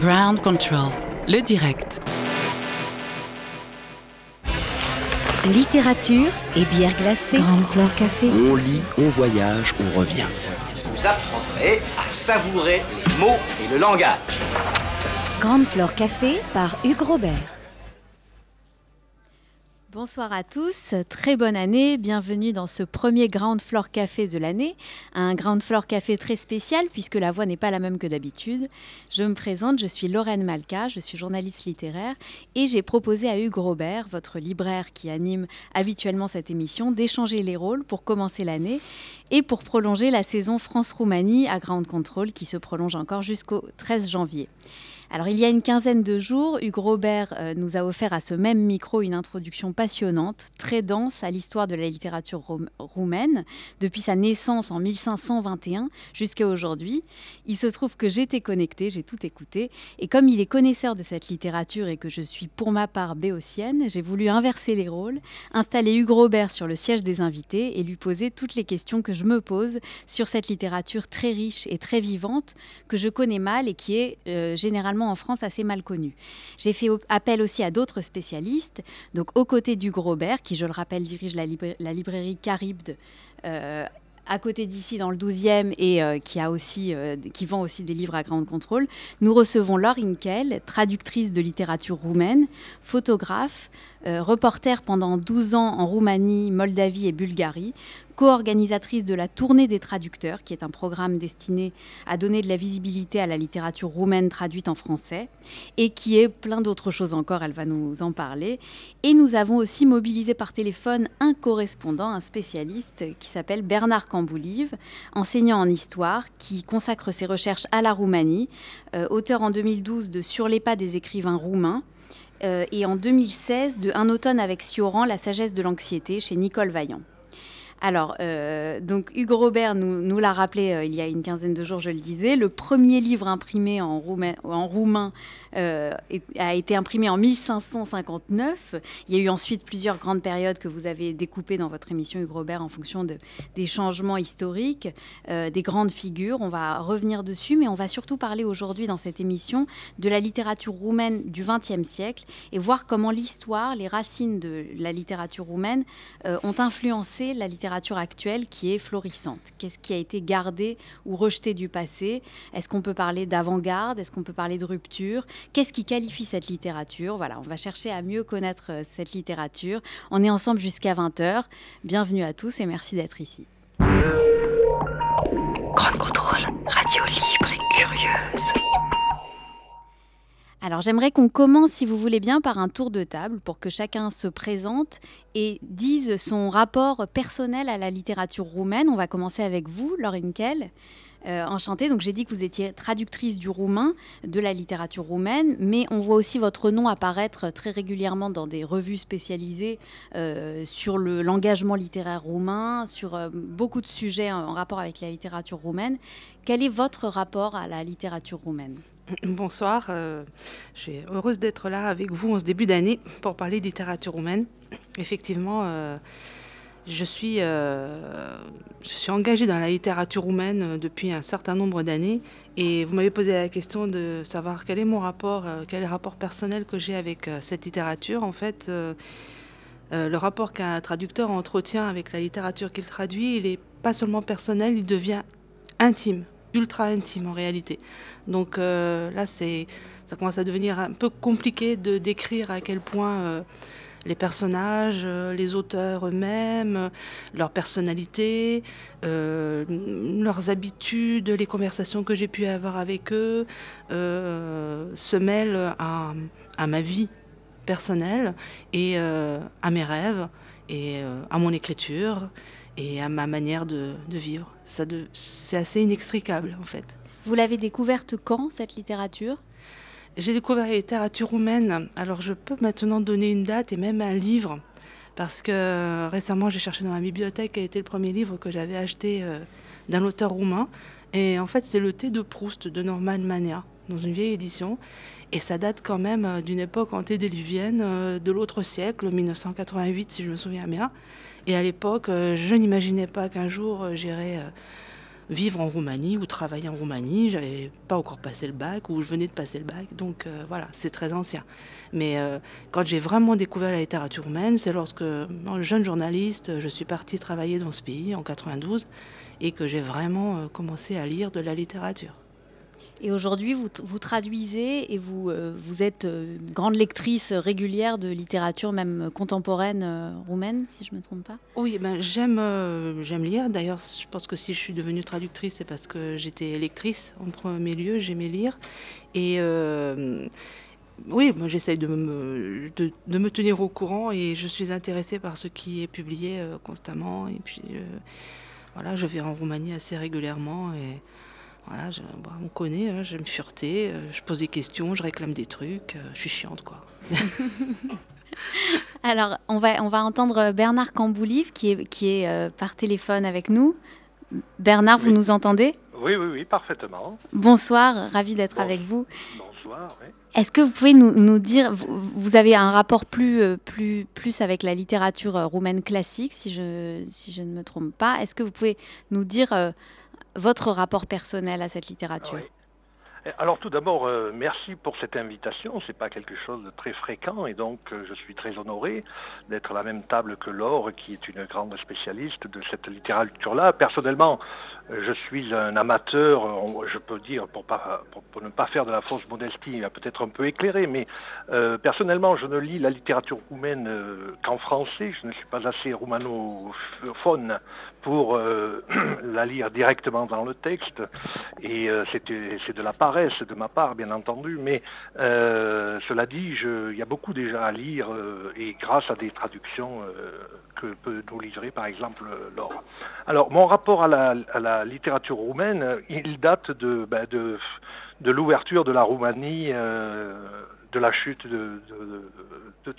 Ground Control, le direct. Littérature et bière glacée. Grande Flore Café. On lit, on voyage, on revient. Vous apprendrez à savourer les mots et le langage. Grande Flore Café par Hugues Robert. Bonsoir à tous, très bonne année, bienvenue dans ce premier Ground Floor Café de l'année, un Ground Floor Café très spécial puisque la voix n'est pas la même que d'habitude. Je me présente, je suis Lorraine Malka, je suis journaliste littéraire et j'ai proposé à Hugues Robert, votre libraire qui anime habituellement cette émission, d'échanger les rôles pour commencer l'année et pour prolonger la saison France-Roumanie à Ground Control qui se prolonge encore jusqu'au 13 janvier. Alors, il y a une quinzaine de jours, Hugues Robert euh, nous a offert à ce même micro une introduction passionnante, très dense à l'histoire de la littérature roumaine, depuis sa naissance en 1521 jusqu'à aujourd'hui. Il se trouve que j'étais connectée, j'ai tout écouté, et comme il est connaisseur de cette littérature et que je suis pour ma part béotienne, j'ai voulu inverser les rôles, installer Hugues Robert sur le siège des invités et lui poser toutes les questions que je me pose sur cette littérature très riche et très vivante que je connais mal et qui est euh, généralement en France assez mal connu. J'ai fait appel aussi à d'autres spécialistes, donc aux côtés du Grobert, qui, je le rappelle, dirige la, librairie Caribde. Euh, à côté d'ici dans le 12e et euh, qui, a aussi, euh, qui vend aussi des livres à grande contrôle, nous recevons Laure Inkel, traductrice de littérature roumaine, photographe, reporter pendant 12 ans en Roumanie, Moldavie et Bulgarie, co-organisatrice de la Tournée des traducteurs, qui est un programme destiné à donner de la visibilité à la littérature roumaine traduite en français, et qui est plein d'autres choses encore, elle va nous en parler. Et nous avons aussi mobilisé par téléphone un correspondant, un spécialiste, qui s'appelle Bernard Camboulive, enseignant en histoire, qui consacre ses recherches à la Roumanie, euh, auteur en 2012 de Sur les pas des écrivains roumains, euh, et en 2016 de Un automne avec Sioran, La sagesse de l'anxiété, chez Nicole Vaillant. Alors, euh, donc Hugo Robert nous, l'a rappelé euh, il y a une quinzaine de jours, je le disais. Le premier livre imprimé en roumain, euh, a été imprimé en 1559. Il y a eu ensuite plusieurs grandes périodes que vous avez découpées dans votre émission Hugo Robert en fonction des changements historiques, des grandes figures. On va revenir dessus, mais on va surtout parler aujourd'hui dans cette émission de la littérature roumaine du XXe siècle et voir comment l'histoire, les racines de la littérature roumaine ont influencé la littérature actuelle qui est florissante Qu'est-ce qui a été gardé ou rejeté du passé? Est-ce qu'on peut parler d'avant-garde? Est-ce qu'on peut parler de rupture? Qu'est-ce qui qualifie cette littérature? Voilà, on va chercher à mieux connaître euh, cette littérature. On est ensemble jusqu'à 20h. Bienvenue à tous et merci d'être ici. Grand contrôle, radio libre Alors j'aimerais qu'on commence, si vous voulez bien, par un tour de table pour que chacun se présente et dise son rapport personnel à la littérature roumaine. On va commencer avec vous, Laure Inkel. Euh, enchantée. Donc j'ai dit que vous étiez traductrice du roumain, de la littérature roumaine, mais on voit aussi votre nom apparaître très régulièrement dans des revues spécialisées euh, sur l'engagement littéraire roumain, sur euh, beaucoup de sujets en rapport avec la littérature roumaine. Quel est votre rapport à la littérature roumaine? Bonsoir, euh, je suis heureuse d'être là avec vous en ce début d'année pour parler de littérature roumaine. Effectivement, euh, je, suis, euh, je suis engagée dans la littérature roumaine depuis un certain nombre d'années et vous m'avez posé la question de savoir quel est mon rapport, quel est le rapport personnel que j'ai avec cette littérature. En fait, le rapport qu'un traducteur entretient avec la littérature qu'il traduit, il n'est pas seulement personnel, il devient intime ultra intime en réalité. Donc euh, là, c'est, ça commence à devenir un peu compliqué de décrire à quel point euh, les personnages, euh, les auteurs eux-mêmes, leur personnalité, leurs habitudes, les conversations que j'ai pu avoir avec eux se mêlent à, à, ma vie personnelle et à mes rêves et à mon écriture et à ma manière de, vivre. Ça c'est assez inextricable en fait. Vous l'avez découverte quand cette littérature? J'ai découvert la littérature roumaine. Alors je peux maintenant donner une date et même un livre parce que récemment j'ai cherché dans ma bibliothèque quel était le premier livre que j'avais acheté euh, d'un auteur roumain. Et en fait c'est le thé de Proust de Norman Mania dans une vieille édition. Et ça date quand même euh, d'une époque antédiluvienne euh, de l'autre siècle, 1988 si je me souviens bien. Et à l'époque, euh, je n'imaginais pas qu'un jour j'irais vivre en Roumanie ou travailler en Roumanie. J'avais pas encore passé le bac ou je venais de passer le bac, donc euh, voilà, c'est très ancien. Mais euh, quand j'ai vraiment découvert la littérature roumaine, c'est lorsque, jeune journaliste, je suis partie travailler dans ce pays en 92 et que j'ai vraiment commencé à lire de la littérature. Et aujourd'hui, vous, vous, traduisez et vous, euh, vous êtes euh, grande lectrice régulière de littérature, même contemporaine euh, roumaine, si je ne me trompe pas Oui, ben, j'aime lire. D'ailleurs, je pense que si je suis devenue traductrice, c'est parce que j'étais lectrice en premier lieu, j'aimais lire. Et oui, moi j'essaye de me, de, me tenir au courant et je suis intéressée par ce qui est publié constamment. Et puis, voilà, je vais en Roumanie assez régulièrement. Et, voilà, je, on connaît, hein, j'aime fureter, euh, je pose des questions, je réclame des trucs, euh, je suis chiante quoi. Alors, on va, on va entendre Bernard Camboulive qui est, qui est euh, par téléphone avec nous. Bernard, vous nous entendez? Oui, oui, oui, parfaitement. Bonsoir, ravi d'être avec vous. Bonsoir, oui. Est-ce que vous pouvez nous, nous dire, vous, vous, avez un rapport plus, plus, plus avec la littérature roumaine classique, si je, si je ne me trompe pas? Est-ce que vous pouvez nous dire votre rapport personnel à cette littérature alors tout d'abord, euh, merci pour cette invitation. Ce n'est pas quelque chose de très fréquent et donc euh, je suis très honoré d'être à la même table que Laure, qui est une grande spécialiste de cette littérature-là. Personnellement, je suis un amateur, je peux dire, pour, ne pas faire de la fausse modestie, peut-être un peu éclairé, mais personnellement, je ne lis la littérature roumaine qu'en français. Je ne suis pas assez roumanophone pour la lire directement dans le texte. Et c'est de la part de ma part, bien entendu, mais euh, cela dit, il y a beaucoup déjà à lire euh, et grâce à des traductions euh, que peut nous livrer par exemple Laure. Alors, mon rapport à la, littérature roumaine, il date de, de, l'ouverture de la Roumanie, de la chute de, de.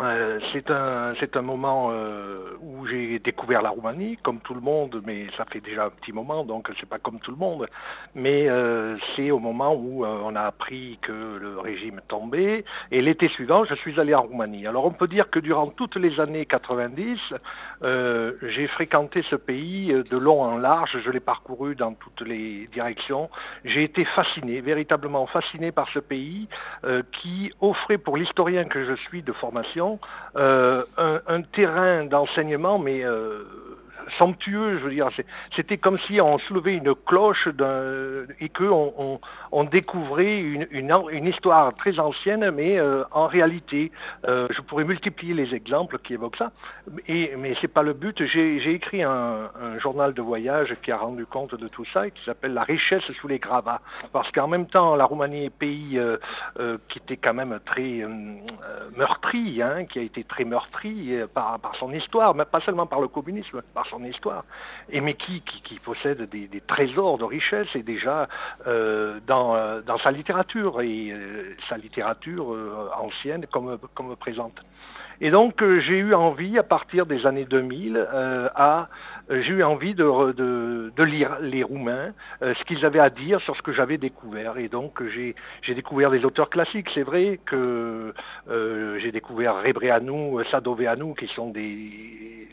Euh, c'est un, un moment euh, où j'ai découvert la Roumanie, comme tout le monde, mais ça fait déjà un petit moment, donc c'est pas comme tout le monde. Mais euh, c'est au moment où on a appris que le régime tombait, et l'été suivant, je suis allé en Roumanie. Alors on peut dire que durant toutes les années 90, j'ai fréquenté ce pays de long en large, je l'ai parcouru dans toutes les directions. J'ai été fasciné, véritablement fasciné par ce pays qui offrait pour l'historien que je suis de formation euh, un, terrain d'enseignement, mais euh, somptueux, je veux dire. C'était comme si on soulevait une cloche et qu'on on, découvrait une, histoire très ancienne, mais euh, en réalité, euh, je pourrais multiplier les exemples qui évoquent ça, mais ce n'est pas le but. J'ai écrit un, journal de voyage qui a rendu compte de tout ça et qui s'appelle La richesse sous les gravats. Parce qu'en même temps, la Roumanie est pays euh, qui était quand même très meurtri, hein, qui a été très meurtri par, son histoire, mais pas seulement par le communisme, par histoire, et mais qui, qui, possède des, trésors de richesse et déjà euh, dans, euh, dans, sa littérature, et euh, sa littérature ancienne comme, comme présente. Et donc j'ai eu envie, à partir des années 2000, à j'ai eu envie de, lire les Roumains, euh, ce qu'ils avaient à dire sur ce que j'avais découvert. Et donc j'ai découvert des auteurs classiques. C'est vrai que euh, j'ai découvert Rebreanu, Sadoveanu, qui sont des,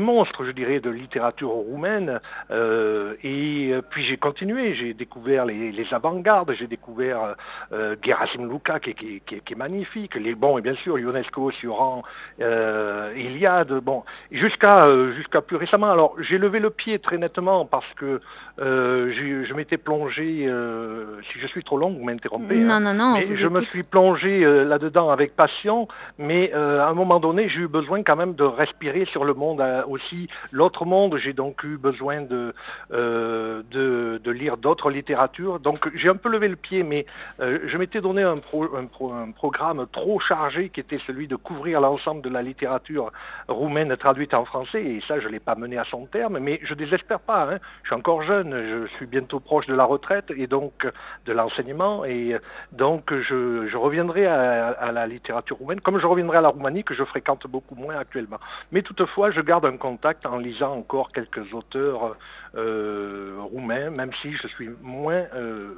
monstres, je dirais, de littérature roumaine. et puis j'ai continué, j'ai découvert les, avant-gardes, j'ai découvert Gerasim Luka, qui, est magnifique. Les, bon, et bien sûr, Ionesco, Sioran, Iliade, bon, jusqu'à jusqu'à plus récemment. Alors j'ai levé le pied très nettement parce que euh, je, m'étais plongé, euh, si je suis trop long, vous m'interrompez. Non, hein. non, non. Mais je me suis plongé euh, là-dedans avec passion, mais à un moment donné, j'ai eu besoin quand même de respirer sur le monde aussi. L'autre monde, j'ai donc eu besoin de, de, lire d'autres littératures. Donc j'ai un peu levé le pied, mais je m'étais donné un, un, programme trop chargé qui était celui de couvrir l'ensemble de la littérature roumaine traduite en français, et ça, je l'ai pas mené à son terme, mais je désespère pas. Hein. Je suis encore jeune je suis bientôt proche de la retraite et donc de l'enseignement et donc je, reviendrai à, la littérature roumaine comme je reviendrai à la Roumanie que je fréquente beaucoup moins actuellement. Mais toutefois, je garde un contact en lisant encore quelques auteurs euh, roumains, même si je suis moins... Euh,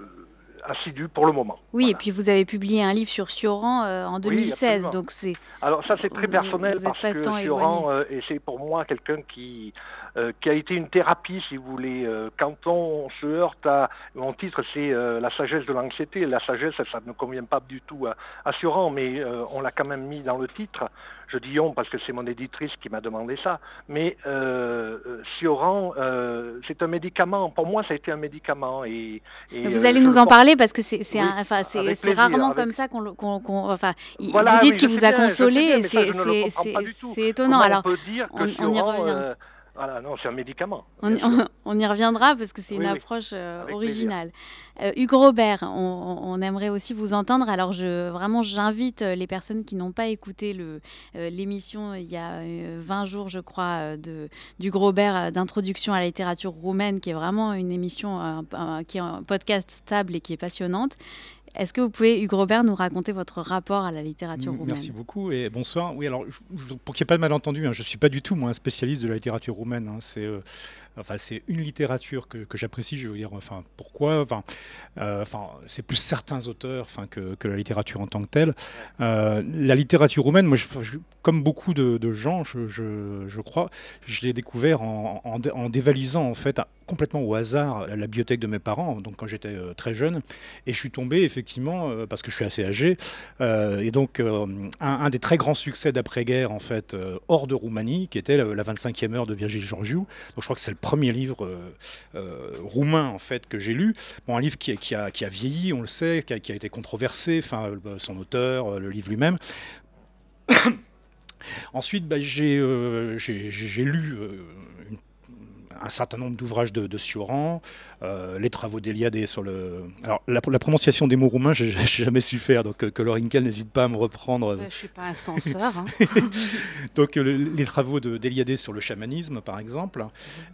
assidu pour le moment. Oui, et puis vous avez publié un livre sur Sioran en 2016, donc c'est. Alors ça c'est très personnel parce que Sioran, et c'est pour moi quelqu'un qui euh, qui a été une thérapie, si vous voulez. Euh, quand on se heurte à... Mon titre, c'est euh, La sagesse de l'anxiété. La sagesse, ça ne convient pas du tout assurant, mais on l'a quand même mis dans le titre. Je dis on parce que c'est mon éditrice qui m'a demandé ça. Mais Sioran, c'est un médicament. Pour moi, ça a été un médicament. Et, vous allez nous en parler parce que c'est enfin, rarement comme ça qu'on... enfin, vous dites qu'il vous a consolé. C'est étonnant. Alors, on, peut dire que on, y revient. Voilà, non, c'est un médicament. On, y reviendra parce que c'est une approche euh, originale. Euh, Hugues Robert, on, aimerait aussi vous entendre. Alors, je, vraiment, j'invite euh, les personnes qui n'ont pas écouté l'émission il y a 20 jours, je crois, de, d'Hugues Robert d'introduction à la littérature roumaine, qui est vraiment une émission, qui est un podcast stable et qui est passionnante. Est-ce que vous pouvez, Hugues Robert, nous raconter votre rapport à la littérature roumaine Merci beaucoup et bonsoir. Oui, alors, pour qu'il n'y ait pas de malentendu, hein, je ne suis pas du tout moi, un spécialiste de la littérature roumaine. Hein. c'est euh, Enfin, c'est une littérature que, j'apprécie, je veux dire. Enfin, pourquoi enfin, euh, enfin, C'est plus certains auteurs enfin, que, la littérature en tant que telle. Euh, la littérature roumaine, moi, comme beaucoup de, gens, je, crois, je l'ai découvert en, dévalisant, en fait, complètement au hasard la bibliothèque de mes parents, donc quand j'étais euh, très jeune, et je suis tombé effectivement, parce que je suis assez âgé, et donc un, des très grands succès d'après-guerre, en fait, hors de Roumanie, qui était la, 25e heure de Virgile Georgiou. Donc je crois que c'est le premier livre euh, euh, roumain en fait que j'ai lu. Bon, un livre qui, qui, a, qui, a, vieilli, on le sait, qui a, qui a été controversé, enfin son auteur, le livre lui-même. Ensuite, bah, j'ai lu un certain nombre d'ouvrages de, de Sioran, euh, les travaux d'Eliade sur le. Alors, la, prononciation des mots roumains, je n'ai jamais su faire, donc euh, que Lorinkel n'hésite pas à me reprendre. je ne suis pas un censeur. Hein. donc, les travaux d'Eliade sur le chamanisme, par exemple.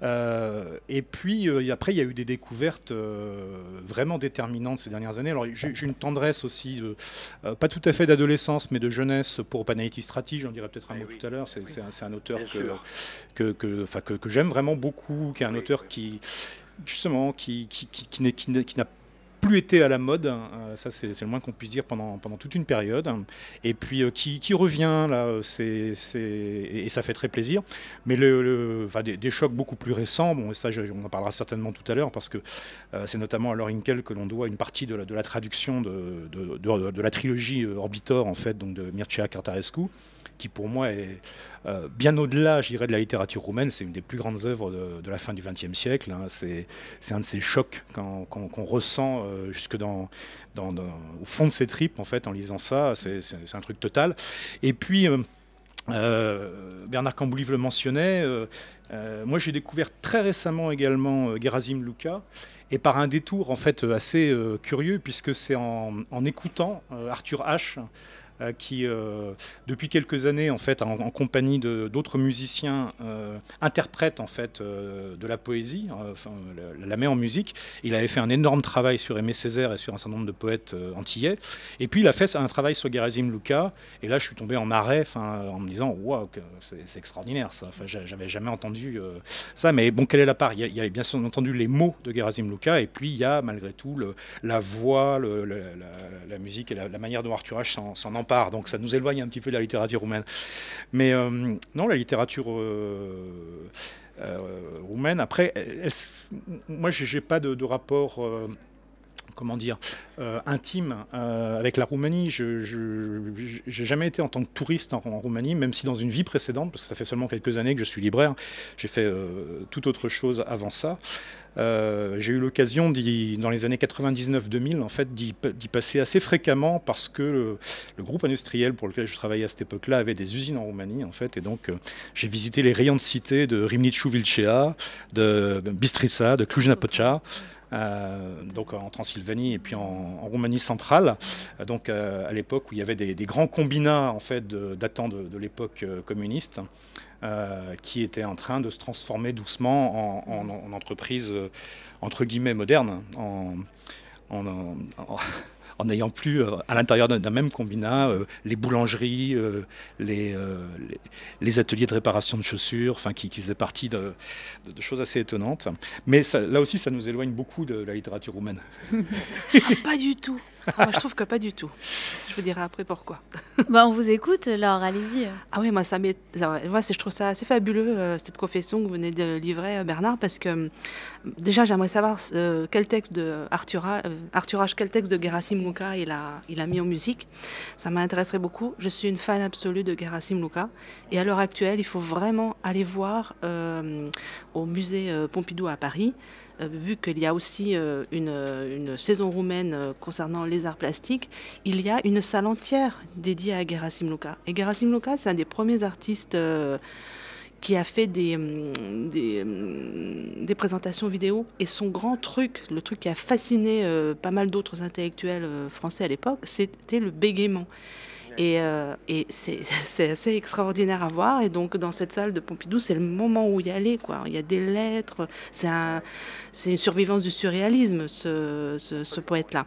Euh, et puis, après, il y a eu des découvertes vraiment déterminantes ces dernières années. Alors, j'ai une tendresse aussi, pas tout à fait d'adolescence, mais de jeunesse pour Panaïti Strati, j'en dirais peut-être un mot tout à l'heure. C'est un, auteur que, que, que, que j'aime vraiment beaucoup, qui est un auteur qui justement, qui, qui, qui, qui n'a plus été à la mode, euh, ça c'est le moins qu'on puisse dire pendant, pendant toute une période, et puis euh, qui, revient là, c'est et ça fait très plaisir. Mais le, enfin, des, chocs beaucoup plus récents, bon, et ça on en parlera certainement tout à l'heure, parce que euh, c'est notamment à Lorinkel que l'on doit une partie de la, de la traduction de, de, de, la trilogie Orbitor, en fait, donc de Mircea Cartarescu qui pour moi est euh, bien au-delà, je dirais, de la littérature roumaine. C'est une des plus grandes œuvres de, la fin du XXe siècle. Hein. C'est, un de ces chocs qu'on, ressent euh, jusque dans, au fond de ses tripes, en fait, en lisant ça. C'est, un truc total. Et puis... Euh, Bernard Camboulive le mentionnait. moi, j'ai découvert très récemment également Gerasim Luca, et par un détour en fait assez curieux, puisque c'est en écoutant Arthur H. Euh, qui, euh, depuis quelques années, en fait, en, compagnie d'autres musiciens, euh, interprète en fait de la poésie, enfin, la, met en musique. Il avait fait un énorme travail sur Aimé Césaire et sur un certain nombre de poètes antillais. Et puis il a fait un travail sur Gerasim Luca. Et là, je suis tombé en arrêt, en me disant, waouh, c'est extraordinaire ça. Enfin, j'avais jamais entendu ça. Mais bon, quelle est la part? Il y, a, bien entendu les mots de Gerasim Luca, et puis il y a malgré tout la voix, la, musique et la, manière dont Arthur H s'en Donc ça nous éloigne un petit peu de la littérature roumaine. Mais euh, non, la littérature euh, euh, roumaine, après, moi, j'ai pas de, rapport comment dire, intime avec la Roumanie. Je n'ai jamais été en tant que touriste en, Roumanie, même si dans une vie précédente, parce que ça fait seulement quelques années que je suis libraire, j'ai fait tout autre chose avant ça. Euh, j'ai eu l'occasion, dans les années 99-2000, en fait, d'y passer assez fréquemment parce que le, groupe industriel pour lequel je travaillais à cette époque-là avait des usines en Roumanie, en fait, et donc euh, j'ai visité les rayons de cité de Rimnicu Vilcea, de Bistrița, de Cluj-Napoca. Euh, donc en Transylvanie et puis en, Roumanie centrale, donc à l'époque où il y avait des, grands combinats en fait datant de, de l'époque communiste. Euh, qui était en train de se transformer doucement en, entreprise euh, entre guillemets moderne, en, n'ayant plus à l'intérieur d'un même combinat les boulangeries, les, ateliers de réparation de chaussures, enfin qui, faisaient partie de, choses assez étonnantes. Mais là aussi, ça nous éloigne beaucoup de la littérature roumaine. pas du tout. Ah, moi, je trouve que pas du tout. Je vous dirai après pourquoi. bah, on vous écoute, Laure, allez-y. Ah oui, moi, ça moi, je trouve ça assez fabuleux, euh, cette confession que vous venez de livrer, euh, Bernard, parce que euh, déjà, j'aimerais savoir quel texte de Arthur, Arthur H, quel texte de Gerasim Luka il a, il a mis en musique. Ça m'intéresserait beaucoup. Je suis une fan absolue de Gerasim Luka. Et à l'heure actuelle, il faut vraiment aller voir au musée Pompidou à Paris. Euh, vu qu'il y a aussi euh, une, saison roumaine euh, concernant les arts plastiques, il y a une salle entière dédiée à Gerasim Luka. Et Gerasim Luka, c'est un des premiers artistes qui a fait des, hum, hum, des, présentations vidéo. Et son grand truc, le truc qui a fasciné pas mal d'autres intellectuels français à l'époque, c'était le bégaiement. Et, euh, et c'est assez extraordinaire à voir. Et donc, dans cette salle de Pompidou, c'est le moment où y aller. Quoi. Il y a des lettres. C'est un, une survivance du surréalisme, ce, ce, poète-là.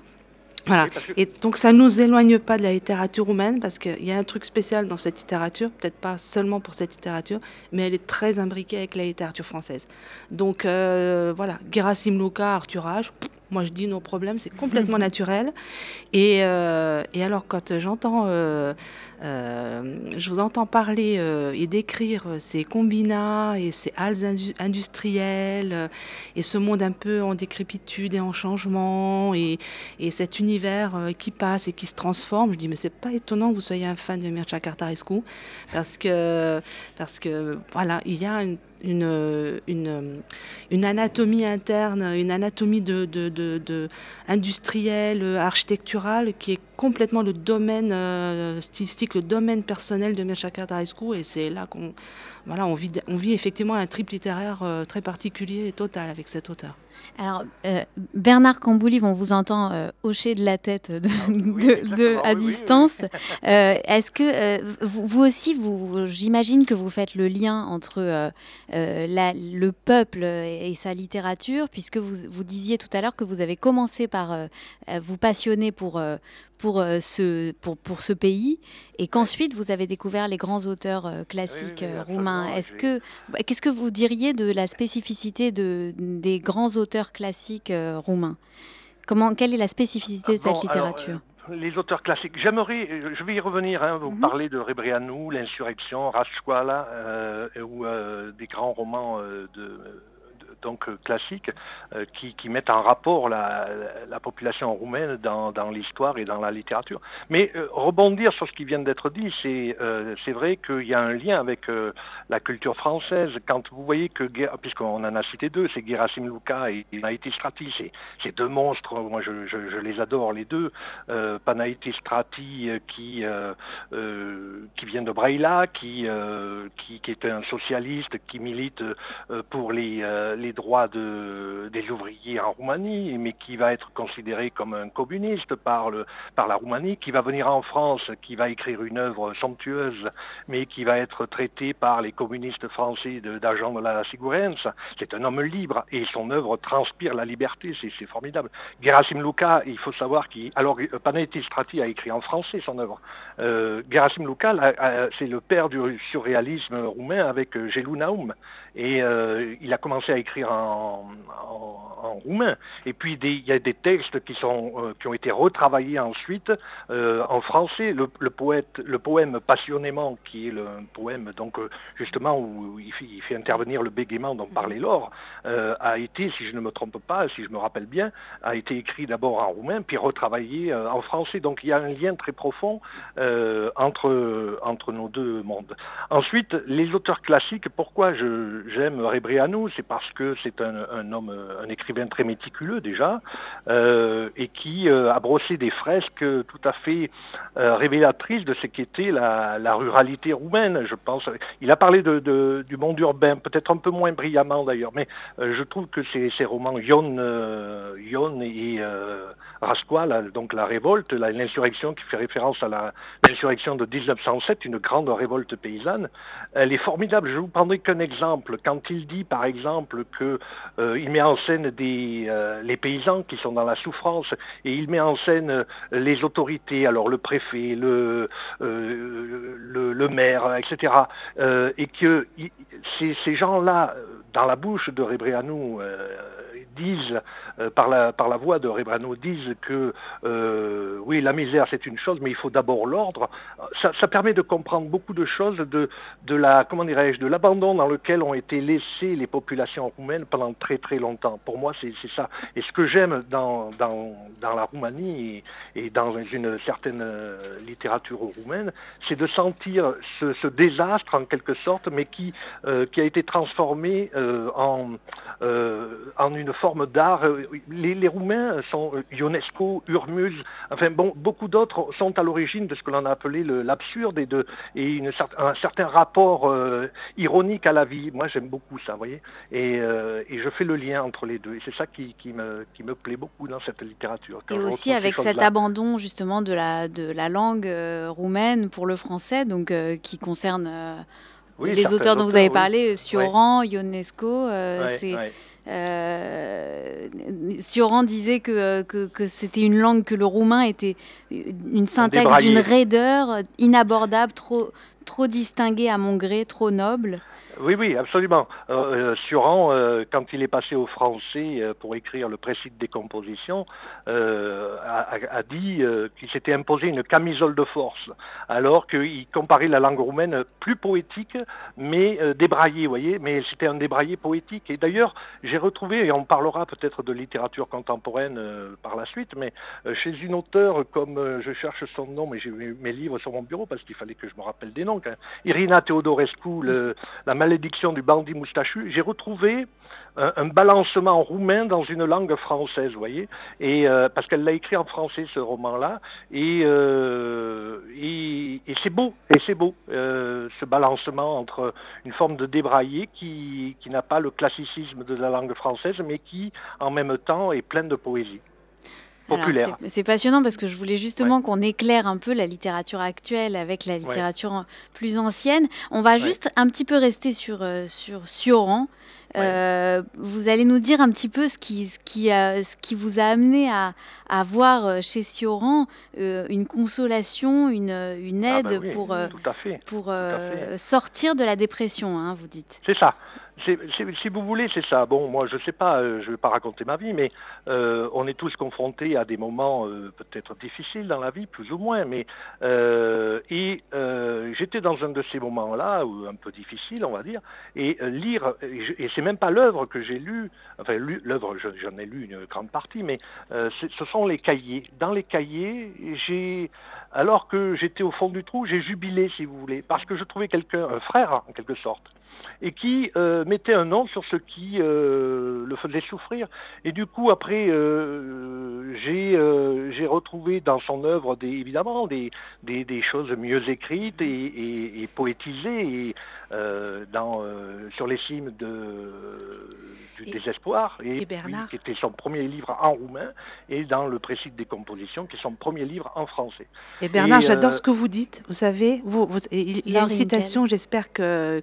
Voilà. Et donc ça ne nous éloigne pas de la littérature roumaine parce qu'il y a un truc spécial dans cette littérature, peut-être pas seulement pour cette littérature, mais elle est très imbriquée avec la littérature française. Donc euh, voilà, Gerasim Luka, Arthur H, moi, je dis nos problèmes, c'est complètement naturel. Et, euh, et, alors, quand j'entends, euh, euh, je vous entends parler et décrire ces combinats et ces halles industrielles et ce monde un peu en décrépitude et en changement et, et cet univers qui passe et qui se transforme, je dis, mais c'est pas étonnant que vous soyez un fan de Mircea Cartarescu parce que, parce que voilà, il y a une une, une, anatomie interne, une anatomie industrielle, architecturale, qui est complètement le domaine euh, stylistique, le domaine personnel de Mircea Cartarescu. Et c'est là qu'on vit effectivement un trip littéraire euh, très particulier et total avec cet auteur. Alors, euh, Bernard Camboulive, on vous entend euh, hocher de la tête de, à distance. Euh, est-ce que vous, aussi, vous, j'imagine que vous faites le lien entre le peuple et, sa littérature, puisque vous, vous disiez tout à l'heure que vous avez commencé par vous passionner pour, pour, ce, pour, pour ce pays et qu'ensuite vous avez découvert les grands auteurs classiques roumains. Est-ce que, bah, qu'est-ce que vous diriez de la spécificité de, des grands auteurs classiques euh, roumains? Comment, Quelle est la spécificité de cette littérature? euh, les auteurs classiques. J'aimerais, je vais y revenir, hein, vous mhm. parlez de Rebreanu, l'insurrection, Rascuala, euh, ou des grands romans de donc euh, classiques euh, qui, mettent en rapport la, population roumaine dans, l'histoire et dans la littérature. Mais euh, rebondir sur ce qui vient d'être dit, c'est vrai qu'il y a un lien avec la culture française. Quand vous voyez que, puisqu'on en a cité deux, c'est Gerasim Luka et Panaïtis Strati, c'est deux monstres, moi je, les adore les deux. Panaïtis Strati qui, qui vient de Braila, qui, qui, est un socialiste qui milite pour les droits de, des ouvriers en Roumanie, mais qui va être considéré comme un communiste par, le, par la Roumanie, qui va venir en France, qui va écrire une œuvre somptueuse, mais qui va être traité par les communistes français d'agent de, la Sigurens. C'est un homme libre et son œuvre transpire la liberté, c'est formidable. Gerasim Luka, il faut savoir qu'il... Alors, Panaiti Strati a écrit en français son œuvre. Euh, Gerasim Luka, c'est le père du surréalisme roumain avec Gelou Naum. Et euh, il a commencé à écrire en, roumain. Et puis il y a des textes qui, sont, euh, qui ont été retravaillés ensuite euh, en français. Le, poème Passionnément, qui est le poème donc justement où il fait, intervenir le bégaiement dont parlait Laure, a été, si je ne me trompe pas, si je me rappelle bien, a été écrit d'abord en roumain, puis retravaillé en français. Donc il y a un lien très profond entre, entre nos deux mondes. Ensuite, les auteurs classiques, pourquoi je, j'aime Rebreanu, c'est parce que c'est un, homme, un écrivain très méticuleux déjà, euh, et qui euh, a brossé des fresques tout à fait euh, révélatrices de ce qu'était la, ruralité roumaine, je pense. Il a parlé du monde urbain, peut-être un peu moins brillamment d'ailleurs, mais je trouve que ces, romans Yon, Yon et Rasqual, donc la révolte, l'insurrection qui fait référence à l'insurrection de 1907, une grande révolte paysanne, elle est formidable. Je vous prendrai qu'un exemple quand il dit par exemple qu'il met en scène des, les paysans qui sont dans la souffrance et il met en scène les autorités, alors le préfet, le, le, maire, etc. et que ces, ces gens-là, dans la bouche de Rebreanu, disent, euh, par, la, par la voix de Rebrano, disent que euh, oui, la misère c'est une chose, mais il faut d'abord l'ordre, ça, permet de comprendre beaucoup de choses de, de la, comment dirais-je, de l'abandon dans lequel ont été laissées les populations roumaines pendant très très longtemps. Pour moi, c'est ça. Et ce que j'aime dans, dans, la Roumanie et, dans une certaine euh, littérature roumaine, c'est de sentir ce, désastre en quelque sorte, mais qui, qui a été transformé en, en une forme d'art. Euh, les, Roumains sont euh, Ionesco, Urmuz, enfin bon, beaucoup d'autres sont à l'origine de ce que l'on a appelé l'absurde et, de, et une, un certain rapport euh, ironique à la vie. Moi j'aime beaucoup ça, vous voyez, et, je fais le lien entre les deux. Et c'est ça qui, me, qui me plaît beaucoup dans cette littérature. Et aussi avec cet abandon justement de la, de la langue roumaine pour le français, donc qui concerne... les auteurs dont vous avez parlé, Sioran, Ionesco, c'est euh, Sioran disait que, que, c'était une langue que le roumain était une syntaxe d'une raideur inabordable, trop, trop distinguée à mon gré, trop noble. Oui, oui, absolument. Euh, euh Suran, euh, quand il est passé au français euh, pour écrire le précis de décomposition, a, dit qu'il s'était imposé une camisole de force, alors qu'il comparait la langue roumaine plus poétique, mais débraillée, vous voyez, mais c'était un débraillé poétique. Et d'ailleurs, j'ai retrouvé, et on parlera peut-être de littérature contemporaine par la suite, mais chez une auteure comme, je cherche son nom, mais j'ai mes livres sur mon bureau parce qu'il fallait que je me rappelle des noms, Irina Teodorescu, le, la malédiction du bandit moustachu, j'ai retrouvé un, balancement roumain dans une langue française, vous voyez, et euh, parce qu'elle l'a écrit en français ce roman-là, et, euh, et, c'est beau, et c'est beau euh, ce balancement entre une forme de débraillé qui, qui n'a pas le classicisme de la langue française, mais qui en même temps est pleine de poésie. C'est passionnant parce que je voulais justement qu'on éclaire un peu la littérature actuelle avec la littérature plus ancienne. On va juste un petit peu rester sur, euh, sur Sioran. Euh, vous allez nous dire un petit peu ce qui, ce qui, ce qui vous a amené à, à voir euh, chez Sioran une consolation, une, une ah, aide pour, pour sortir de la dépression, hein, vous dites. C'est ça si vous voulez, c'est ça. Bon, moi, je ne sais pas, euh, je ne vais pas raconter ma vie, mais euh, on est tous confrontés à des moments euh, peut-être difficiles dans la vie, plus ou moins. Mais et j'étais dans un de ces moments-là, un peu difficile, on va dire, et lire. Et c'est même pas l'œuvre que j'ai lue. Enfin, l'œuvre, j'en ai lu une grande partie, mais ce sont les cahiers. Dans les cahiers, alors que j'étais au fond du trou, j'ai jubilé, si vous voulez, parce que je trouvais quelqu'un, un frère en quelque sorte et qui euh, mettait un nom sur ce qui euh, le faisait souffrir. Et du coup, après, euh, j'ai retrouvé dans son œuvre des, évidemment des, des, choses mieux écrites et, poétisées et, dans, sur les cimes de, du désespoir, et, qui était son premier livre en roumain, et dans le précis de décomposition, qui est son premier livre en français. Et Bernard, j'adore ce que vous dites. Vous savez, vous, il y a une citation, j'espère que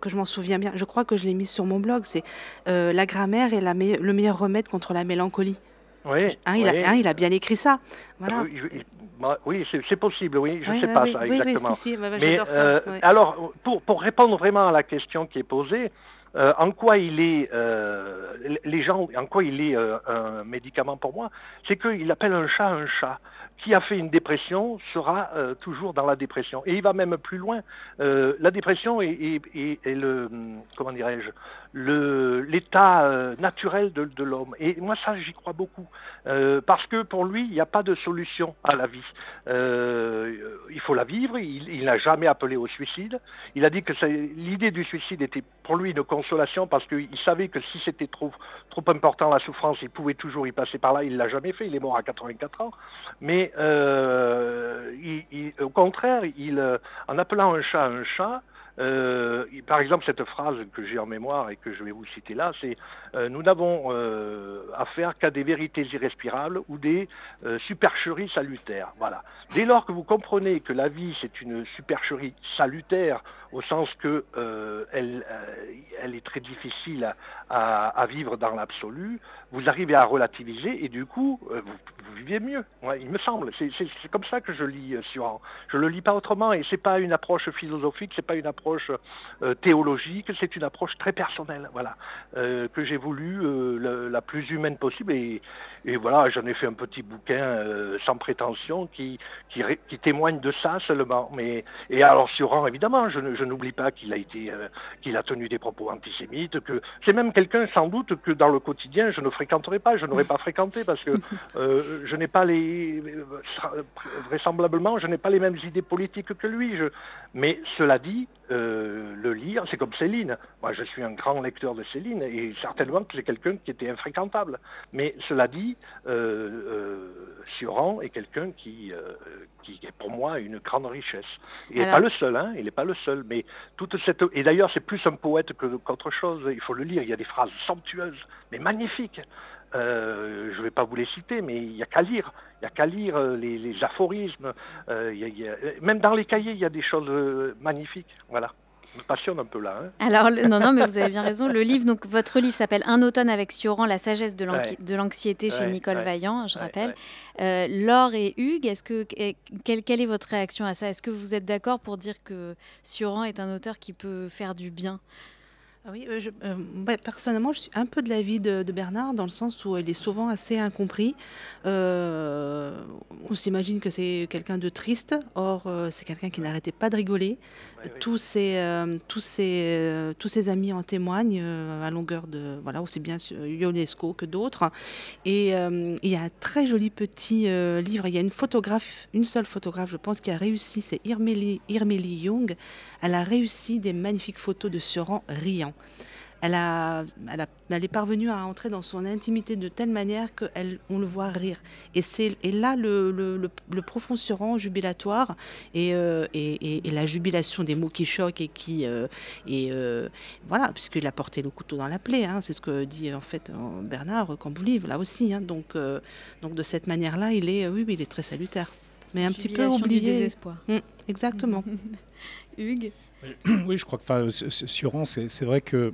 que je m'en souviens bien, je crois que je l'ai mise sur mon blog, c'est euh, La grammaire est la le meilleur remède contre la mélancolie. Oui, hein, il, A, il, a, bien écrit ça. Voilà. Oui, c'est possible, oui, je ne sais pas ça exactement. Mais euh, alors, pour, pour, répondre vraiment à la question qui est posée, euh, en quoi il est, les gens, en quoi il est un médicament pour moi, c'est qu'il appelle un chat un chat qui a fait une dépression sera euh, toujours dans la dépression. Et il va même plus loin. Euh, la dépression est, le, comment dirais-je, l'état euh, naturel de, l'homme. Et moi, ça, j'y crois beaucoup. parce que pour lui, il n'y a pas de solution à la vie. il faut la vivre. Il n'a jamais appelé au suicide. Il a dit que l'idée du suicide était pour lui une consolation parce qu'il savait que si c'était trop, trop important la souffrance, il pouvait toujours y passer par là. Il ne l'a jamais fait. Il est mort à 84 ans. Mais euh, au contraire, euh, en appelant un chat un chat, Euh, par exemple, cette phrase que j'ai en mémoire et que je vais vous citer là, c'est euh, Nous n'avons euh, affaire qu'à des vérités irrespirables ou des supercheries salutaires. Voilà. Dès lors que vous comprenez que la vie, c'est une supercherie salutaire, au sens que elle, elle, est très difficile à, vivre dans l'absolu, vous arrivez à relativiser et du coup, vous, vivez mieux. il me semble. C'est comme ça que je lis Suran. Je ne le lis pas autrement et ce n'est pas une approche philosophique, ce n'est pas une approche euh, théologique, c'est une approche très personnelle, voilà, euh, que j'ai voulu euh, la plus humaine possible. Et, voilà, j'en ai fait un petit bouquin sans prétention qui, qui, témoigne de ça seulement. Mais, et alors sur évidemment, je, n'oublie pas qu'il a été, qu'il a tenu des propos antisémites, que c'est même quelqu'un sans doute que dans le quotidien je ne fréquenterai pas, je n'aurais pas fréquenté parce que je n'ai pas les, vraisemblablement, je n'ai pas les mêmes idées politiques que lui. mais cela dit, euh, le lire, c'est comme Céline. Moi, je suis un grand lecteur de Céline et certainement que c'est quelqu'un qui était infréquentable. Mais cela dit, euh, euh Sioran est quelqu'un qui, euh, qui est pour moi une grande richesse. Il n'est pas le seul, hein, il n'est pas le seul. Mais toute cette et d'ailleurs, c'est plus un poète qu'autre chose. Il faut le lire. Il y a des phrases somptueuses, mais magnifiques. Je ne vais pas vous les citer, mais il n'y a qu'à lire. Il n'y a qu'à lire les, aphorismes. même dans les cahiers, il y a des choses magnifiques. Voilà me passionne un peu là. Hein. Alors, non, non, mais vous avez bien raison. Le livre, donc votre livre s'appelle Un automne avec Sioran, la sagesse de l'anxiété chez Nicole Vaillant, je rappelle. Euh, Laure et Hugues, est-ce que quelle, quelle, est votre réaction à ça? Est-ce que vous êtes d'accord pour dire que Sioran est un auteur qui peut faire du bien? Ah oui, euh, euh, personnellement, je suis un peu de l'avis de, de Bernard dans le sens où il est souvent assez incompris. Euh, on s'imagine que c'est quelqu'un de triste, or c'est quelqu'un qui n'arrêtait pas de rigoler. Tous ses, tous ses, tous ses amis en témoignent à longueur de voilà aussi bien Ionesco que d'autres. Et il y a un très joli petit livre. Il y a une photographe, une seule photographe, je pense, qui a réussi. C'est Irmeli, Irmeli Young. Elle a réussi des magnifiques photos de Suran riant. Elle, a, elle, est parvenue à entrer dans son intimité de telle manière qu'on le voit rire. Et c'est et là le, le, profond surrang jubilatoire euh, et, et, la jubilation des mots qui choquent et qui euh, et euh, voilà puisqu'il a porté le couteau dans la plaie. Hein, c'est ce que dit en fait Bernard Camboulis là aussi. Hein, donc donc de cette manière-là, il est oui, il est très salutaire, mais un petit peu oublié. Du désespoir. Mmh, exactement. Hugues? Oui, je crois que Suran, c'est vrai que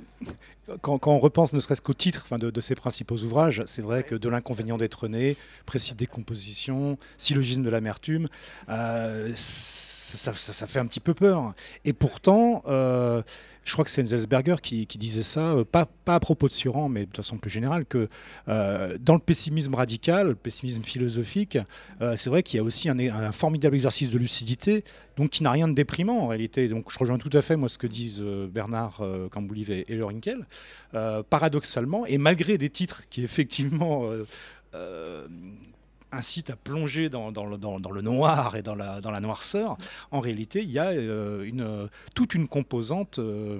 quand, on repense ne serait-ce qu'au titre de, de, ses principaux ouvrages, c'est vrai que de l'inconvénient d'être né, précis décomposition, syllogisme de l'amertume, euh, ça, fait un petit peu peur. Et pourtant, euh, je crois que c'est Zelsberger qui, disait ça, euh, pas, à propos de Suran, mais de façon plus générale, que euh, dans le pessimisme radical, le pessimisme philosophique, euh, c'est vrai qu'il y a aussi un, formidable exercice de lucidité, donc qui n'a rien de déprimant en réalité. Donc je rejoins tout à fait moi ce que disent Bernard Camboulive et, et Lorinkel. paradoxalement, et malgré des titres qui effectivement incite à plonger dans, dans, le, dans, le, noir et dans la, dans la noirceur, en réalité, il y a euh, une, toute une composante. Euh,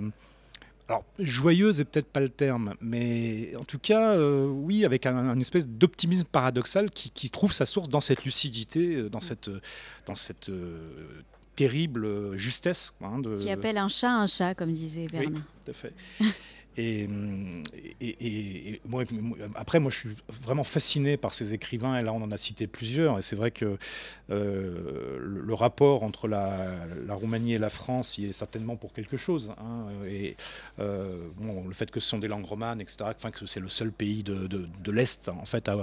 alors, joyeuse est peut-être pas le terme, mais en tout cas, euh, oui, avec un, espèce d'optimisme paradoxal qui, qui, trouve sa source dans cette lucidité, dans cette, dans cette terrible justesse. Hein, de... Qui appelle un chat un chat, comme disait Bernard. Oui, tout à fait. Et, moi, après, moi, je suis vraiment fasciné par ces écrivains, et là, on en a cité plusieurs, et c'est vrai que euh, le, rapport entre la, Roumanie et la France y est certainement pour quelque chose. Hein, et euh, bon, le fait que ce sont des langues romanes, etc., que c'est le seul pays de, de, l'Est, en fait, à,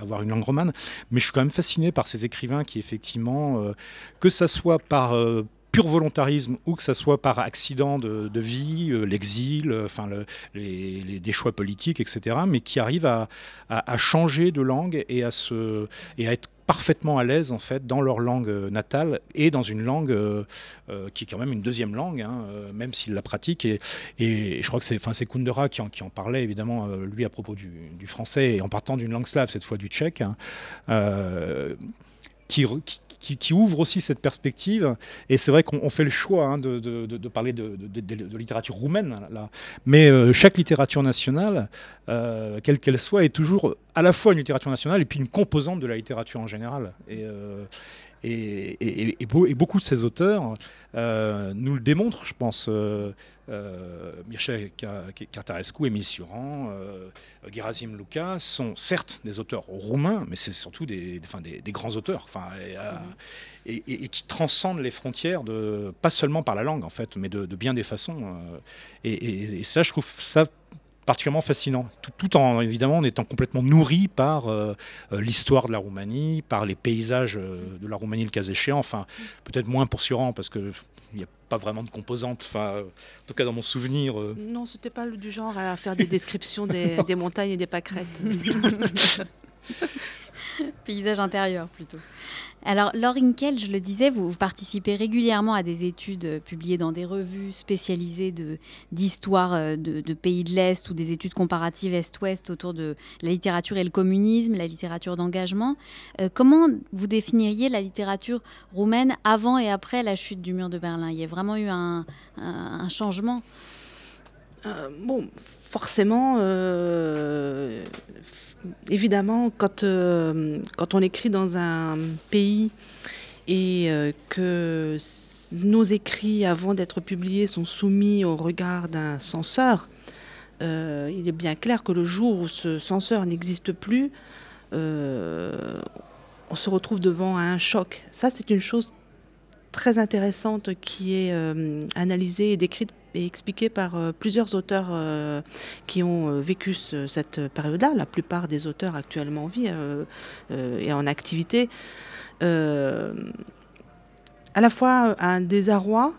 avoir une langue romane, mais je suis quand même fasciné par ces écrivains qui, effectivement, euh, que ça soit par pur volontarisme ou que ça soit par accident de, vie, euh, l'exil, euh, enfin les, des choix politiques, etc., mais qui arrivent à, changer de langue et à, se, et à être parfaitement à l'aise en fait dans leur langue euh, natale et dans une langue qui est quand même une deuxième langue, hein, même s'ils la pratiquent. Et, je crois que c'est, enfin, c'est Kundera qui en, parlait évidemment lui à propos du, français et en partant d'une langue slave cette fois du tchèque, hein, qui, qui, ouvre aussi cette perspective. Et c'est vrai qu'on fait le choix hein, de, parler de, littérature roumaine, là. mais euh, chaque littérature nationale, euh, quelle qu'elle soit, est toujours à la fois une littérature nationale et puis une composante de la littérature en général. Et, et, beaucoup de ces auteurs nous le démontrent, je pense. Euh, Mircea Cartarescu, Émile Sioran, euh, Gerasim Luca sont certes des auteurs roumains, mais c'est surtout des, des, grands auteurs, enfin, et, et, qui transcendent les frontières, de, pas seulement par la langue en fait, mais de, bien des façons. Euh, et, ça, je trouve ça particulièrement fascinant, tout, en évidemment en étant complètement nourri par euh, euh, l'histoire de la Roumanie, par les paysages euh, de la Roumanie le cas échéant, enfin peut-être moins pour Suran parce que il n'y a pas vraiment de composantes, enfin en tout cas dans mon souvenir. Non, c'était pas du genre à faire des descriptions des, des montagnes et des pâquerettes. Paysage intérieur plutôt. Alors, Laure Inkel, je le disais, vous, participez régulièrement à des études euh, publiées dans des revues spécialisées d'histoire euh, de, pays de l'Est ou des études comparatives Est-Ouest autour de la littérature et le communisme, la littérature d'engagement. Euh, comment vous définiriez la littérature roumaine avant et après la chute du mur de Berlin? Il y a vraiment eu un, changement? Bon, forcément, évidemment, quand, euh, quand on écrit dans un pays et euh, que nos écrits, avant d'être publiés, sont soumis au regard d'un censeur, euh, il est bien clair que le jour où ce censeur n'existe plus, on se retrouve devant un choc. Ça, c'est une chose très intéressante qui est analysée et décrite et expliqué par euh, plusieurs auteurs euh, qui ont euh, vécu cette période-là. La plupart des auteurs actuellement en vie et en activité. à la fois un désarroi,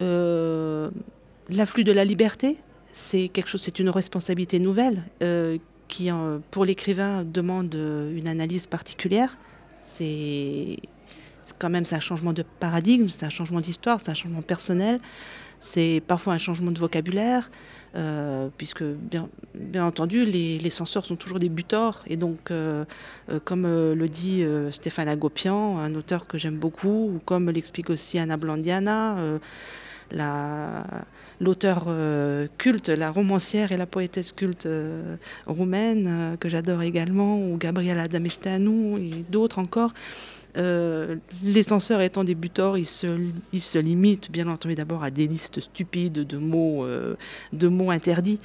l'afflux de la liberté, c'est quelque chose, c'est une responsabilité nouvelle qui, pour l'écrivain, demande une analyse particulière. C'est quand même c'est un changement de paradigme, c'est un changement d'histoire, c'est un changement personnel. C'est parfois un changement de vocabulaire, euh, puisque bien, entendu, les, censeurs sont toujours des butors. Et donc, euh, euh, comme le dit Stéphane Agopian, un auteur que j'aime beaucoup, ou comme l'explique aussi Anna Blandiana, l'auteur culte, la romancière et la poétesse culte roumaine, que j'adore également, ou Gabriela Dameșteanu et d'autres encore. Euh, les censeurs étant des butors, ils se, limitent bien entendu d'abord à des listes stupides de mots, euh, de mots interdits.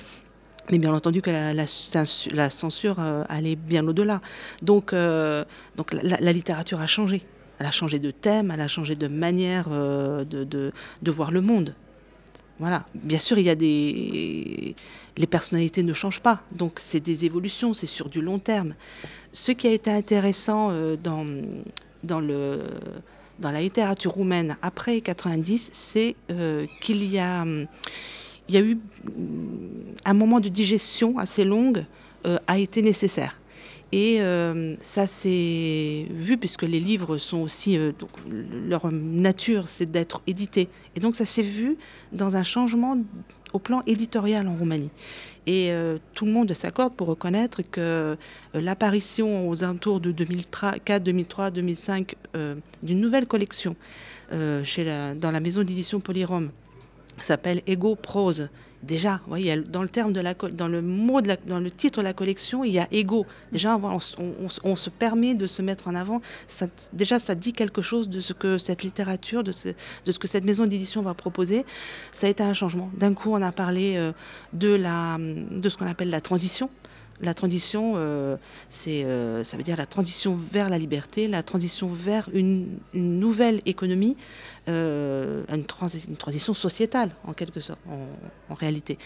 Mais bien entendu que la, censure euh, allait bien au-delà. Donc, la, littérature a changé. Elle a changé de thème, elle a changé de manière de, voir le monde. Voilà. Bien sûr, il y a. Les personnalités ne changent pas. Donc, c'est des évolutions, c'est sur du long terme. Ce qui a été intéressant dans, dans, la littérature roumaine après 90, c'est euh, qu'il y a, eu un moment de digestion assez longue euh, a été nécessaire. Et euh, ça s'est vu puisque les livres sont aussi, leur nature, c'est d'être édités. Et donc ça s'est vu dans un changement au plan éditorial en Roumanie. Et euh, tout le monde s'accorde pour reconnaître que euh, l'apparition aux alentours de 2004, 2003, 2005 d'une nouvelle collection chez dans la maison d'édition Polyrome s'appelle Ego Prose, déjà, voyez, dans le terme de la, dans le mot, de la, dans le titre de la collection, il y a ego. Déjà, on, se permet de se mettre en avant. Ça, déjà, ça dit quelque chose de ce que cette littérature, de ce, de ce que cette maison d'édition va proposer. Ça a été un changement. D'un coup, on a parlé euh, de la, de ce qu'on appelle la transition la transition, euh, euh, ça veut dire la transition vers la liberté, la transition vers une, nouvelle économie, euh, une, transition sociétale en quelque sorte, en, réalité.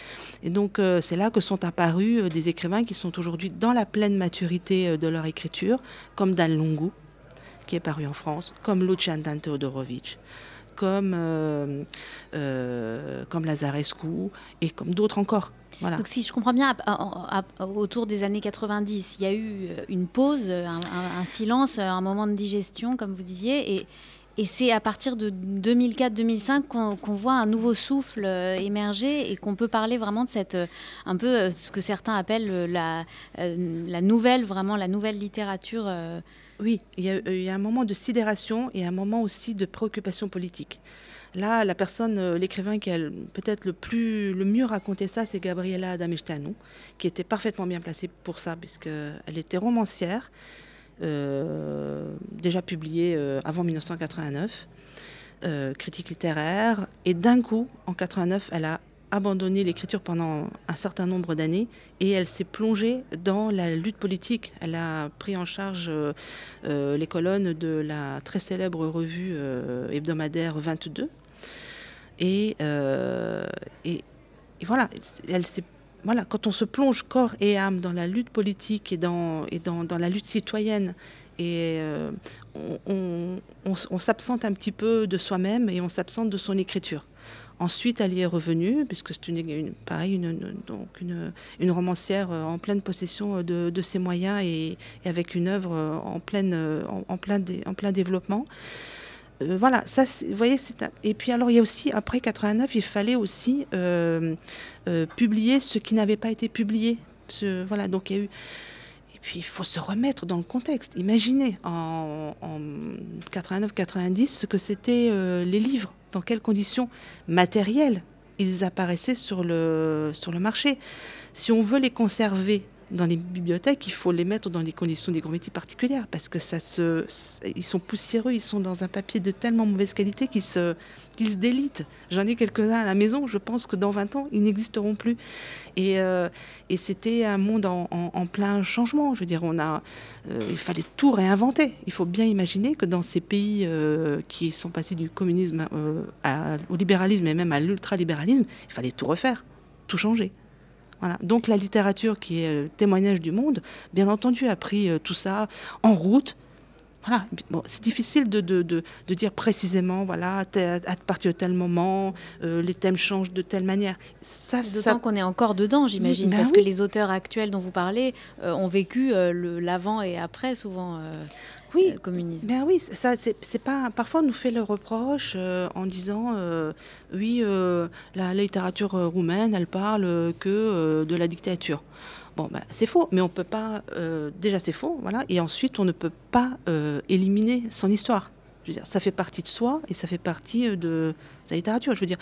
Et donc c'est là que sont apparus des écrivains qui sont aujourd'hui dans la pleine maturité de leur écriture, comme Dan Lungu, qui est paru en France, comme Lucian Dan Teodorovic comme, comme Lazarescu et comme d'autres encore. Donc si je comprends bien, autour des années 90, il y a eu euh, une pause, un, silence, un moment de digestion, comme vous disiez, et, c'est à partir de 2004-2005 qu'on voit un nouveau souffle euh, émerger et qu'on peut parler vraiment de cette, euh, un peu ce que certains appellent la, la nouvelle, vraiment la nouvelle littérature Oui, il y, a, il y, a, un moment de sidération et un moment aussi de préoccupation politique. Là, la personne, l'écrivain qui a peut-être le plus, le mieux raconté ça, c'est Gabriela Adamestanou, qui était parfaitement bien placée pour ça, puisqu'elle était romancière, euh, déjà publiée euh, avant 1989, euh, critique littéraire, et d'un coup, en 89, elle a abandonné l'écriture pendant un certain nombre d'années et elle s'est plongée dans la lutte politique. Elle a pris en charge euh, euh, les colonnes de la très célèbre revue euh, hebdomadaire 22. Et, voilà, elle s'est voilà, quand on se plonge corps et âme dans la lutte politique et dans, et dans, dans la lutte citoyenne, et on, on, on s'absente un petit peu de soi-même et on s'absente de son écriture. Ensuite, elle y est revenue, puisque c'est une, pareil, donc une, romancière euh, en pleine possession de, de ses moyens et, avec une œuvre en, pleine, en, plein, en plein développement. Euh, voilà, ça, vous voyez, c'est et puis alors il y a aussi après 89, il fallait aussi euh, euh, publier ce qui n'avait pas été publié. Voilà, donc il y a eu et puis il faut se remettre dans le contexte. Imaginez en, en 89-90 ce que c'était euh, les livres, dans quelles conditions matérielles ils apparaissaient sur le, marché. Si on veut les conserver dans les bibliothèques, il faut les mettre dans des conditions d'hygrométrie particulières parce que ça se, ils sont poussiéreux, ils sont dans un papier de tellement mauvaise qualité qu'ils se, qu'ils se délitent. J'en ai quelques-uns à la maison, je pense que dans 20 ans, ils n'existeront plus. Et, euh, et c'était un monde en, plein changement. Je veux dire, on a, euh, il fallait tout réinventer. Il faut bien imaginer que dans ces pays euh, qui sont passés du communisme au libéralisme et même à l'ultralibéralisme, il fallait tout refaire, tout changer. Donc la littérature qui est euh, témoignage du monde, bien entendu, a pris euh, tout ça en route. Voilà. Bon, c'est difficile de, de, de, de, dire précisément, voilà, à partir de tel moment, euh, les thèmes changent de telle manière. Ça, D'autant ça... qu'on est encore dedans, j'imagine, ben parce oui. que les auteurs actuels dont vous parlez euh, ont vécu euh, l'avant et après, souvent. oui, euh, communisme. Ben oui, ça c'est pas. Parfois, on nous fait le reproche euh, en disant euh, oui, la, la, littérature roumaine, elle parle que de la dictature. Bon, ben, c'est faux, mais on peut pas. déjà, c'est faux, voilà. Et ensuite, on ne peut pas éliminer son histoire. Je veux dire, ça fait partie de soi et ça fait partie de sa littérature. Je veux dire,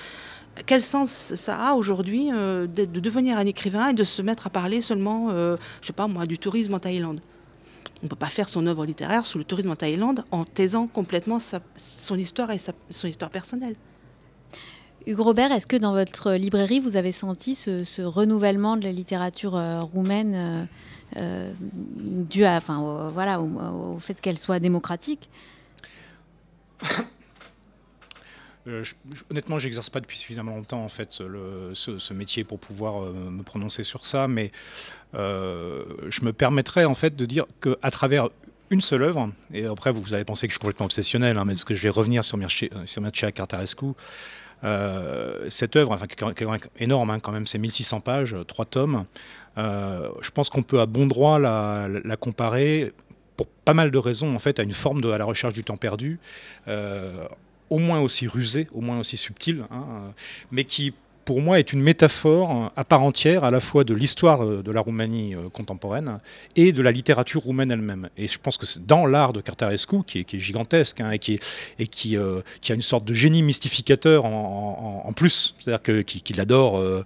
quel sens ça a aujourd'hui de, de, devenir un écrivain et de se mettre à parler seulement, je sais pas moi, du tourisme en Thaïlande? On ne peut pas faire son œuvre littéraire sous le tourisme en Thaïlande en taisant complètement son histoire et son histoire personnelle. Hugues Robert, est-ce que dans votre librairie, vous avez senti ce, renouvellement de la littérature euh, roumaine euh, euh, dû à, enfin, au, au, fait qu'elle soit démocratique? Je, je, honnêtement, j'exerce pas depuis suffisamment longtemps ce, métier pour pouvoir me prononcer sur ça, mais je me permettrais en fait de dire que à travers une seule œuvre, et après vous, avez pensé que je suis complètement obsessionnel, hein, mais parce que je vais revenir sur Mircea, sur Cartarescu. Euh, cette œuvre, enfin, qui est énorme hein, quand même, c'est 1600 pages, trois tomes. Euh, je pense qu'on peut à bon droit la, comparer pour pas mal de raisons en fait à une forme de à la recherche du temps perdu. Euh, au moins aussi rusé, au moins aussi subtil, hein, mais qui pour moi est une métaphore à part entière à la fois de l'histoire de la Roumanie contemporaine et de la littérature roumaine elle-même. Et je pense que c'est dans l'art de Cartarescu, qui est, qui gigantesque hein, et, qui, qui, euh, qui, a une sorte de génie mystificateur en, plus, c'est-à-dire qu'il qu adore... Euh,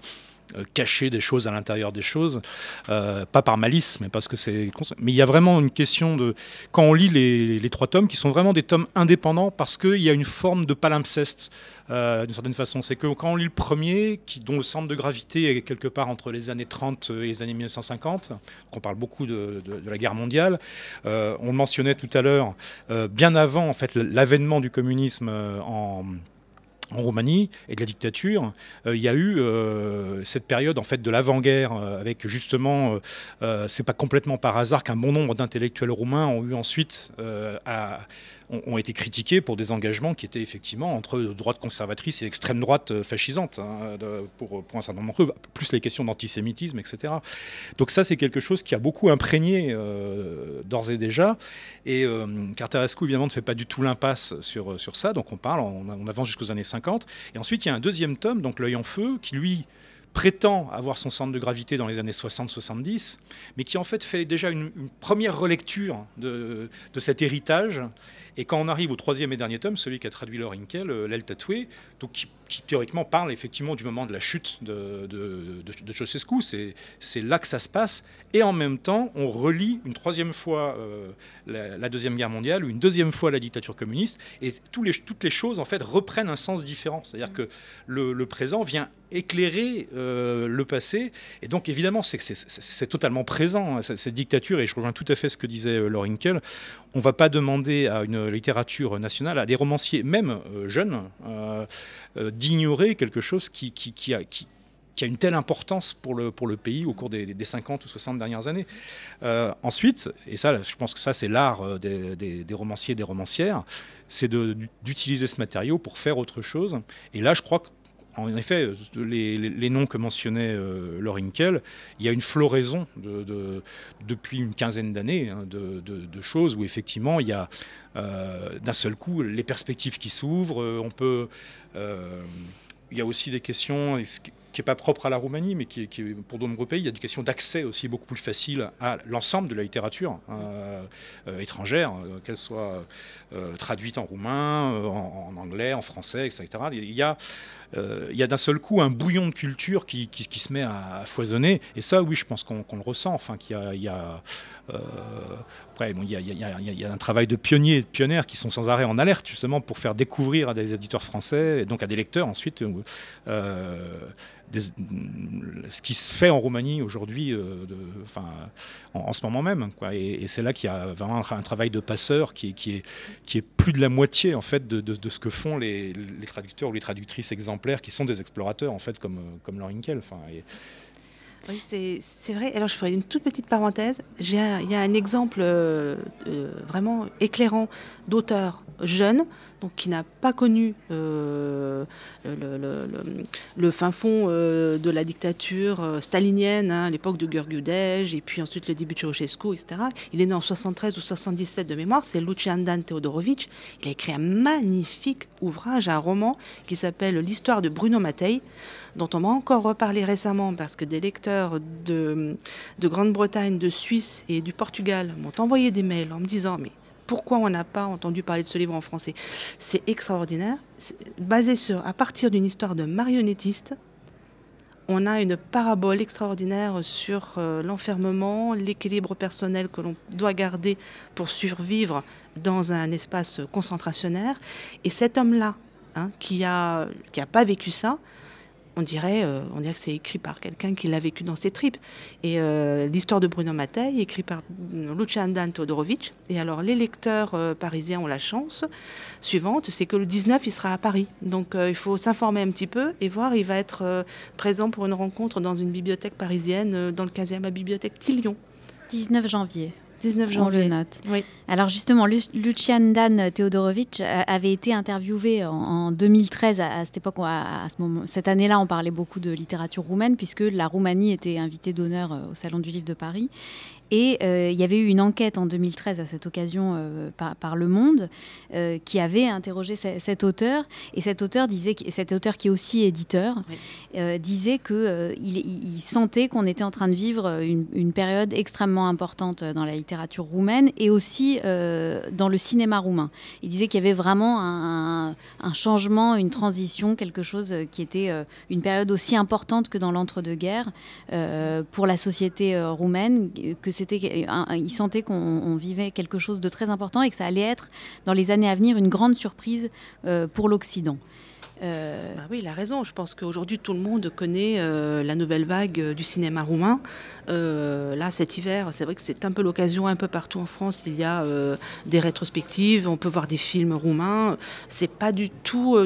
cacher des choses à l'intérieur des choses, euh, pas par malice, mais parce que c'est. Mais il y a vraiment une question de. Quand on lit les, trois tomes, qui sont vraiment des tomes indépendants, parce qu'il y a une forme de palimpseste, euh, d'une certaine façon. C'est que quand on lit le premier, qui, dont le centre de gravité est quelque part entre les années 30 et les années 1950, on parle beaucoup de, la guerre mondiale, euh, on le mentionnait tout à l'heure, euh, bien avant en fait l'avènement du communisme en en Roumanie et de la dictature, euh, il y a eu euh, cette période en fait de l'avant-guerre euh, avec justement, c'est pas complètement par hasard qu'un bon nombre d'intellectuels roumains ont eu ensuite ont, été critiqués pour des engagements qui étaient effectivement entre droite conservatrice et extrême droite fascisante hein, pour un certain nombre d'entre eux, plus les questions d'antisémitisme, etc. Donc ça c'est quelque chose qui a beaucoup imprégné d'ores et déjà et Cartarescu évidemment ne fait pas du tout l'impasse sur, sur ça, donc on parle, on, on avance jusqu'aux années 50 50. Et ensuite, il y a un deuxième tome, donc L'œil en feu, qui lui prétend avoir son centre de gravité dans les années 60-70, mais qui en fait fait déjà une, première relecture de, cet héritage. Et quand on arrive au troisième et dernier tome, celui qui a traduit Laure Inkel, euh, L'aile tatouée, donc qui, théoriquement parle effectivement du moment de la chute de, de, de, c'est là que ça se passe. Et en même temps, on relit une troisième fois euh, la, Deuxième Guerre mondiale ou une deuxième fois la dictature communiste. Et toutes les choses, en fait, reprennent un sens différent. C'est-à-dire que le, présent vient éclairer euh, le passé. Et donc, évidemment, c'est totalement présent, hein, cette, dictature. Et je rejoins tout à fait ce que disait Laure. On ne va pas demander à une littérature nationale, à des romanciers, même euh, jeunes, d'ignorer quelque chose qui, a, une telle importance pour le, pour le pays au cours des, 50 ou 60 dernières années. ensuite, et ça, je pense que ça, c'est l'art des, romanciers et des romancières, c'est d'utiliser ce matériau pour faire autre chose. Et là, je crois que en effet, les, noms que mentionnait euh, Inkel, il y a une floraison de, depuis une quinzaine d'années hein, de, choses où effectivement il y a euh, d'un seul coup les perspectives qui s'ouvrent. Euh, on peut, euh, il y a aussi des questions qui n'est pas propre à la Roumanie, mais qui est, pour de nombreux pays, il y a des questions d'accès aussi beaucoup plus facile à l'ensemble de la littérature étrangère, qu'elle soit traduite en roumain, en, en, anglais, en français, etc. Il y a il y a d'un seul coup un bouillon de culture qui, se met à, foisonner. Et ça, oui, je pense qu'on le ressent. Enfin, qu'il y a, après, il, y a, il, y a, un travail de pionniers et de pionnières qui sont sans arrêt en alerte, justement, pour faire découvrir à des éditeurs français, et donc à des lecteurs ensuite, euh, ce qui se fait en Roumanie aujourd'hui, euh, en, ce moment même. Et, c'est là qu'il y a vraiment un, travail de passeur qui est, plus de la moitié en fait de, de, ce que font les, les, traducteurs ou les traductrices exemplaires qui sont des explorateurs en fait comme, comme Laure Enfin, oui, c'est vrai. Alors, je ferai une toute petite parenthèse. Il y a un exemple euh, euh, vraiment éclairant d'auteur jeune, donc qui n'a pas connu euh, le, fin fond de la dictature stalinienne, hein, l'époque de Gurgudej, et puis ensuite le début de Ceausescu, etc. Il est né en 73 ou 77 de mémoire. C'est Lucian Dan Teodorovic. Il a écrit un magnifique ouvrage, un roman qui s'appelle L'histoire de Bruno Mattei dont on m'a encore reparlé récemment parce que des lecteurs de, de Grande-Bretagne, de Suisse et du Portugal m'ont envoyé des mails en me disant mais pourquoi on n'a pas entendu parler de ce livre en français C'est extraordinaire. Basé sur, à partir d'une histoire de marionnettiste, on a une parabole extraordinaire sur euh, l'enfermement, l'équilibre personnel que l'on doit garder pour survivre dans un espace concentrationnaire. Et cet homme-là, hein, qui n'a qui a pas vécu ça, on dirait, euh, on dirait que c'est écrit par quelqu'un qui l'a vécu dans ses tripes. Et euh, l'histoire de Bruno Mattei, écrit par Lucian Dan Todorovic. Et alors, les lecteurs euh, parisiens ont la chance suivante, c'est que le 19, il sera à Paris. Donc, il faut s'informer un petit peu et voir. Il va être présent pour une rencontre dans une bibliothèque parisienne, dans le 15e, la bibliothèque Tillion. 19 janvier. 19 janvier. On le note. Oui. Alors justement, Lucian Dan Teodorovic euh, avait été interviewé en, 2013 à, cette époque, à, ce moment, cette année-là, on parlait beaucoup de littérature roumaine puisque la Roumanie était invitée d'honneur euh, au Salon du Livre de Paris. Et euh, il y avait eu une enquête en 2013 à cette occasion euh, par, Le Monde euh, qui avait interrogé cet auteur. Et cet auteur disait, cet auteur qui est aussi éditeur, disait qu'il il, sentait qu'on était en train de vivre une, période extrêmement importante dans la littérature roumaine et aussi dans le cinéma roumain. Il disait qu'il y avait vraiment un, un, changement, une transition, quelque chose qui était une période aussi importante que dans l'entre-deux-guerres pour la société roumaine, que il sentait qu'on vivait quelque chose de très important et que ça allait être dans les années à venir une grande surprise euh, pour l'Occident. Euh, bah oui, il a raison. Je pense qu'aujourd'hui, tout le monde connaît euh, la nouvelle vague euh, du cinéma roumain. là, cet hiver, c'est vrai que c'est un peu l'occasion, un peu partout en France, il y a des rétrospectives, on peut voir des films roumains. C'est pas du tout.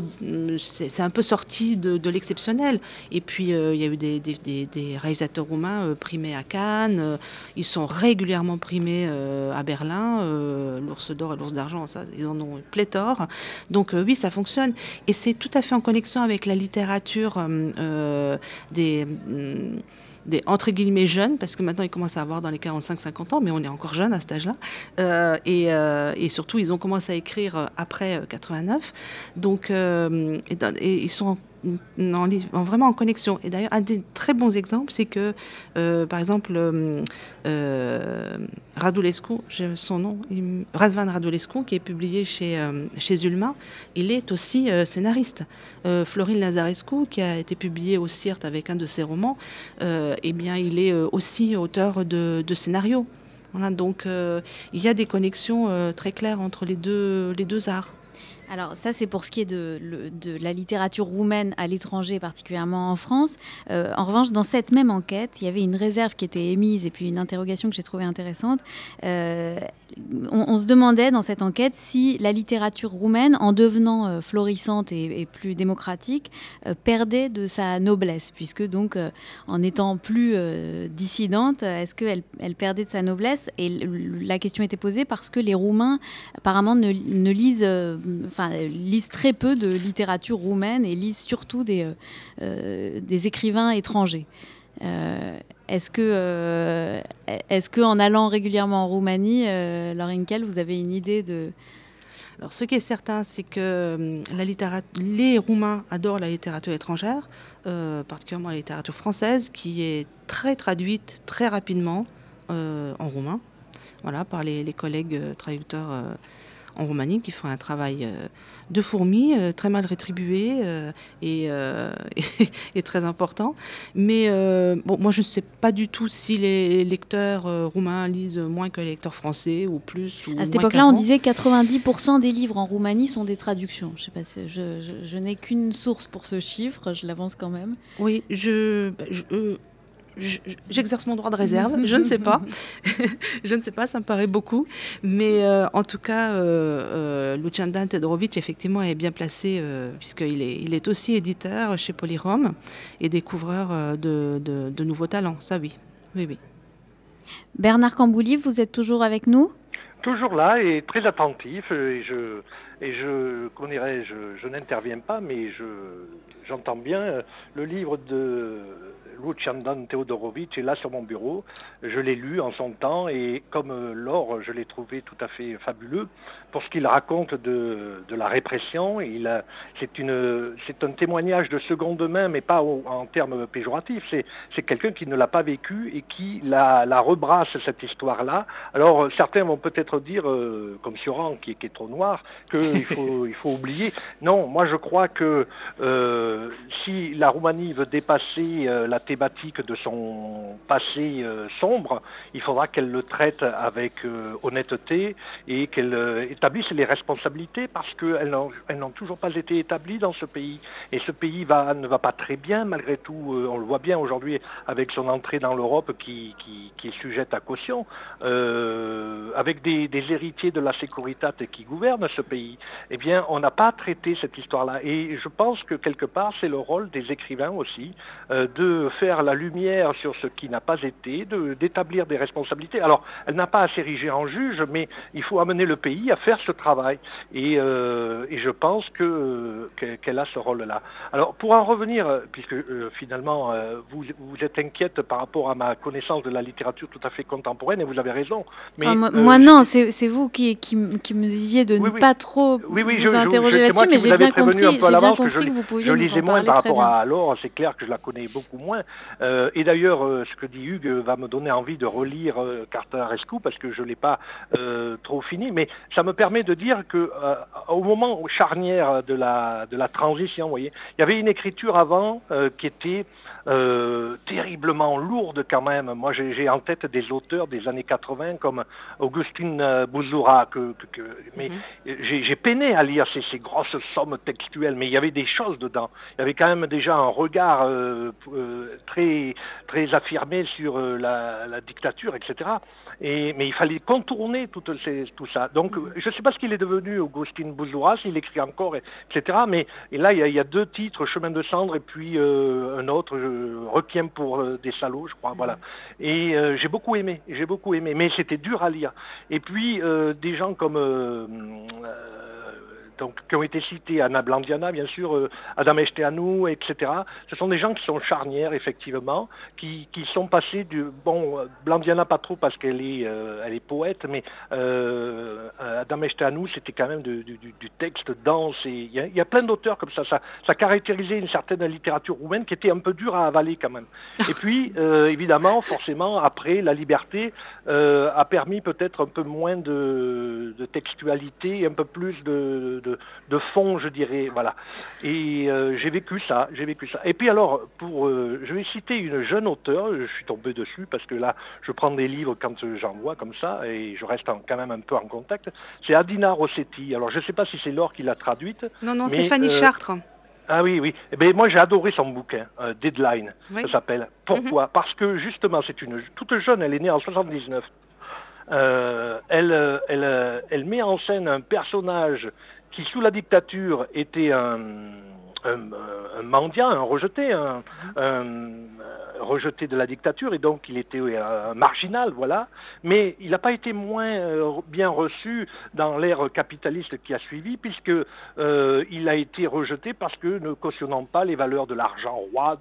c'est un peu sorti de, l'exceptionnel. Et puis, il y a eu des, des réalisateurs roumains primés à Cannes. ils sont régulièrement primés à Berlin. L'ours d'or et l'ours d'argent, ils en ont pléthore. Donc, oui, ça fonctionne. Et c'est tout à fait en connexion avec la littérature euh, euh, des mm, des entre guillemets jeunes, parce que maintenant ils commencent à avoir dans les 45-50 ans, mais on est encore jeunes à cet âge-là. Euh, et, et, surtout, ils ont commencé à écrire après 89. Donc, et, ils sont vraiment en connexion. Et d'ailleurs, un des très bons exemples, c'est que, par exemple, Radulescu, son nom, Razvan Radulescu, qui est publié chez, chez Ulma, il est aussi scénariste. Florine Lazarescu, qui a été publié au CIRT avec un de ses romans, eh bien, il est aussi auteur de, de scénarios. Voilà, donc il y a des connexions très claires entre les deux, les deux arts. Alors ça, c'est pour ce qui est de, la littérature roumaine à l'étranger, particulièrement en France. Euh, en revanche, dans cette même enquête, il y avait une réserve qui était émise et puis une interrogation que j'ai trouvée intéressante. Euh, on, se demandait dans cette enquête si la littérature roumaine, en devenant euh, florissante et, plus démocratique, perdait de sa noblesse, puisque donc en étant plus dissidente, est-ce qu'elle elle perdait de sa noblesse? Et la question était posée parce que les Roumains apparemment ne, ne lisent, lisent très peu de littérature roumaine et lisent surtout des, euh, euh, des écrivains étrangers. Euh, est-ce que, est-ce que en allant régulièrement en Roumanie, euh, vous avez une idée de alors, ce qui est certain, c'est que la les Roumains adorent la littérature étrangère, particulièrement la littérature française, qui est très traduite très rapidement en roumain, voilà, par les collègues traducteurs en Roumanie qui font un travail euh, de fourmi, euh, très mal rétribué euh, et, très important. Mais bon, moi, je ne sais pas du tout si les lecteurs roumains lisent moins que les lecteurs français ou plus. à cette époque-là, on disait 90% des livres en Roumanie sont des traductions. Je, sais pas, je, n'ai qu'une source pour ce chiffre, je l'avance quand même. Oui, je, bah, j'exerce mon droit de réserve, je ne sais pas. je ne sais pas, ça me paraît beaucoup. Mais euh, en tout cas, euh, euh, Lucian Tedorovic, effectivement, est bien placé, euh, puisqu'il est, il est aussi éditeur chez Polyrom et découvreur de, de, nouveaux talents. Ça, oui. oui, oui. Bernard Cambouli, vous êtes toujours avec nous? Toujours là et très attentif. Et je, et je, je, je n'interviens pas, mais je, j'entends bien le livre de Luciandan Teodorovic est là sur mon bureau. Je l'ai lu en son temps et comme euh, Laure, je l'ai trouvé tout à fait fabuleux pour ce qu'il raconte de, la répression. C'est un témoignage de seconde main, mais pas en termes péjoratifs. C'est quelqu'un qui ne l'a pas vécu et qui la, rebrasse, cette histoire-là. Alors certains vont peut-être dire, euh, comme Sioran, qui, qui, est trop noir, qu'il faut, il faut oublier. Non, moi je crois que euh, si la Roumanie veut dépasser la thématique de son passé euh, sombre, il faudra qu'elle le traite avec euh, honnêteté et qu'elle euh, établisse les responsabilités parce qu'elles n'ont toujours pas été établies dans ce pays. Et ce pays ne va pas très bien malgré tout. on le voit bien aujourd'hui avec son entrée dans l'Europe qui, est sujette à caution, avec des, héritiers de la sécurité qui gouvernent ce pays. Eh bien, on n'a pas traité cette histoire-là. Et je pense que quelque part, c'est le rôle des écrivains aussi de faire la lumière sur ce qui n'a pas été, d'établir des responsabilités. Alors, elle n'a pas à s'ériger en juge, mais il faut amener le pays à faire ce travail. Et, euh, je pense qu'elle a ce rôle-là. Alors, pour en revenir, puisque euh, finalement, euh, vous, vous êtes inquiète par rapport à ma connaissance de la littérature tout à fait contemporaine, et vous avez raison. Mais, ah, moi, non, c'est vous qui, qui, me disiez de ne pas trop oui, oui, vous interroger là-dessus, mais j'ai bien compris, un peu bien compris que, je, vous pouviez Je lisais moins par rapport à alors, c'est clair que je la connais beaucoup moins. Et d'ailleurs, ce que dit Hugues va me donner envie de relire Carter Rescue parce que je ne l'ai pas trop fini, mais ça me permet de dire qu'au moment charnière de la, de la transition, vous voyez, il y avait une écriture avant qui était terriblement lourde quand même. Moi, j'ai en tête des auteurs des années 80 comme Augustine Bouzoura, que, mais mhm. j'ai peiné à lire ces, ces, grosses sommes textuelles, mais il y avait des choses dedans. Il y avait quand même déjà un regard très, très affirmé sur euh, la, dictature, etc. Et, mais il fallait contourner tout, tout ça. Donc je ne sais pas ce qu'il est devenu, Augustin Bouzouras, il écrit encore, etc. Mais et là, il y, a, deux titres, Chemin de cendre et puis euh, un autre, Requiem pour euh, des salauds, je crois. Voilà. Et j'ai beaucoup aimé, j'ai beaucoup aimé, mais c'était dur à lire. Et puis des gens comme donc, qui ont été cités, Anna Blandiana, bien sûr, euh, Adam Esteanu, etc. Ce sont des gens qui sont charnières, effectivement, qui, sont passés du... Bon, Blandiana pas trop parce qu'elle est, elle est poète, mais Adam Esteanu, c'était quand même du, texte dense. Il y, a plein d'auteurs comme ça. Ça caractérisait une certaine littérature roumaine qui était un peu dure à avaler quand même. Et puis, évidemment, forcément, après, la liberté a permis peut-être un peu moins de, textualité, un peu plus de, fond, je dirais. Voilà. Et euh, j'ai vécu ça, j'ai vécu ça. Et puis alors, pour, euh, je vais citer une jeune auteure, je suis tombé dessus parce que là, je prends des livres quand j'en vois comme ça, et je reste quand même un peu en contact. C'est Adina Rossetti. Alors, je ne sais pas si c'est Laure qui l'a traduite. Non, non, c'est Fanny euh, Chartres. Ah oui, oui. Eh bien, moi, j'ai adoré son bouquin, Deadline, ça s'appelle. Pourquoi? Mhm. Parce que justement, c'est une toute jeune, elle est née en 79. Euh, elle, euh, elle, met en scène un personnage qui, sous la dictature, était un, un, mendiant, un rejeté, un, rejeté de la dictature, et donc il était un marginal, voilà. Mais il n'a pas été moins euh, bien reçu dans l'ère capitaliste qui a suivi, puisqu'il euh, a été rejeté parce que ne cautionnant pas les valeurs de l'argent roi,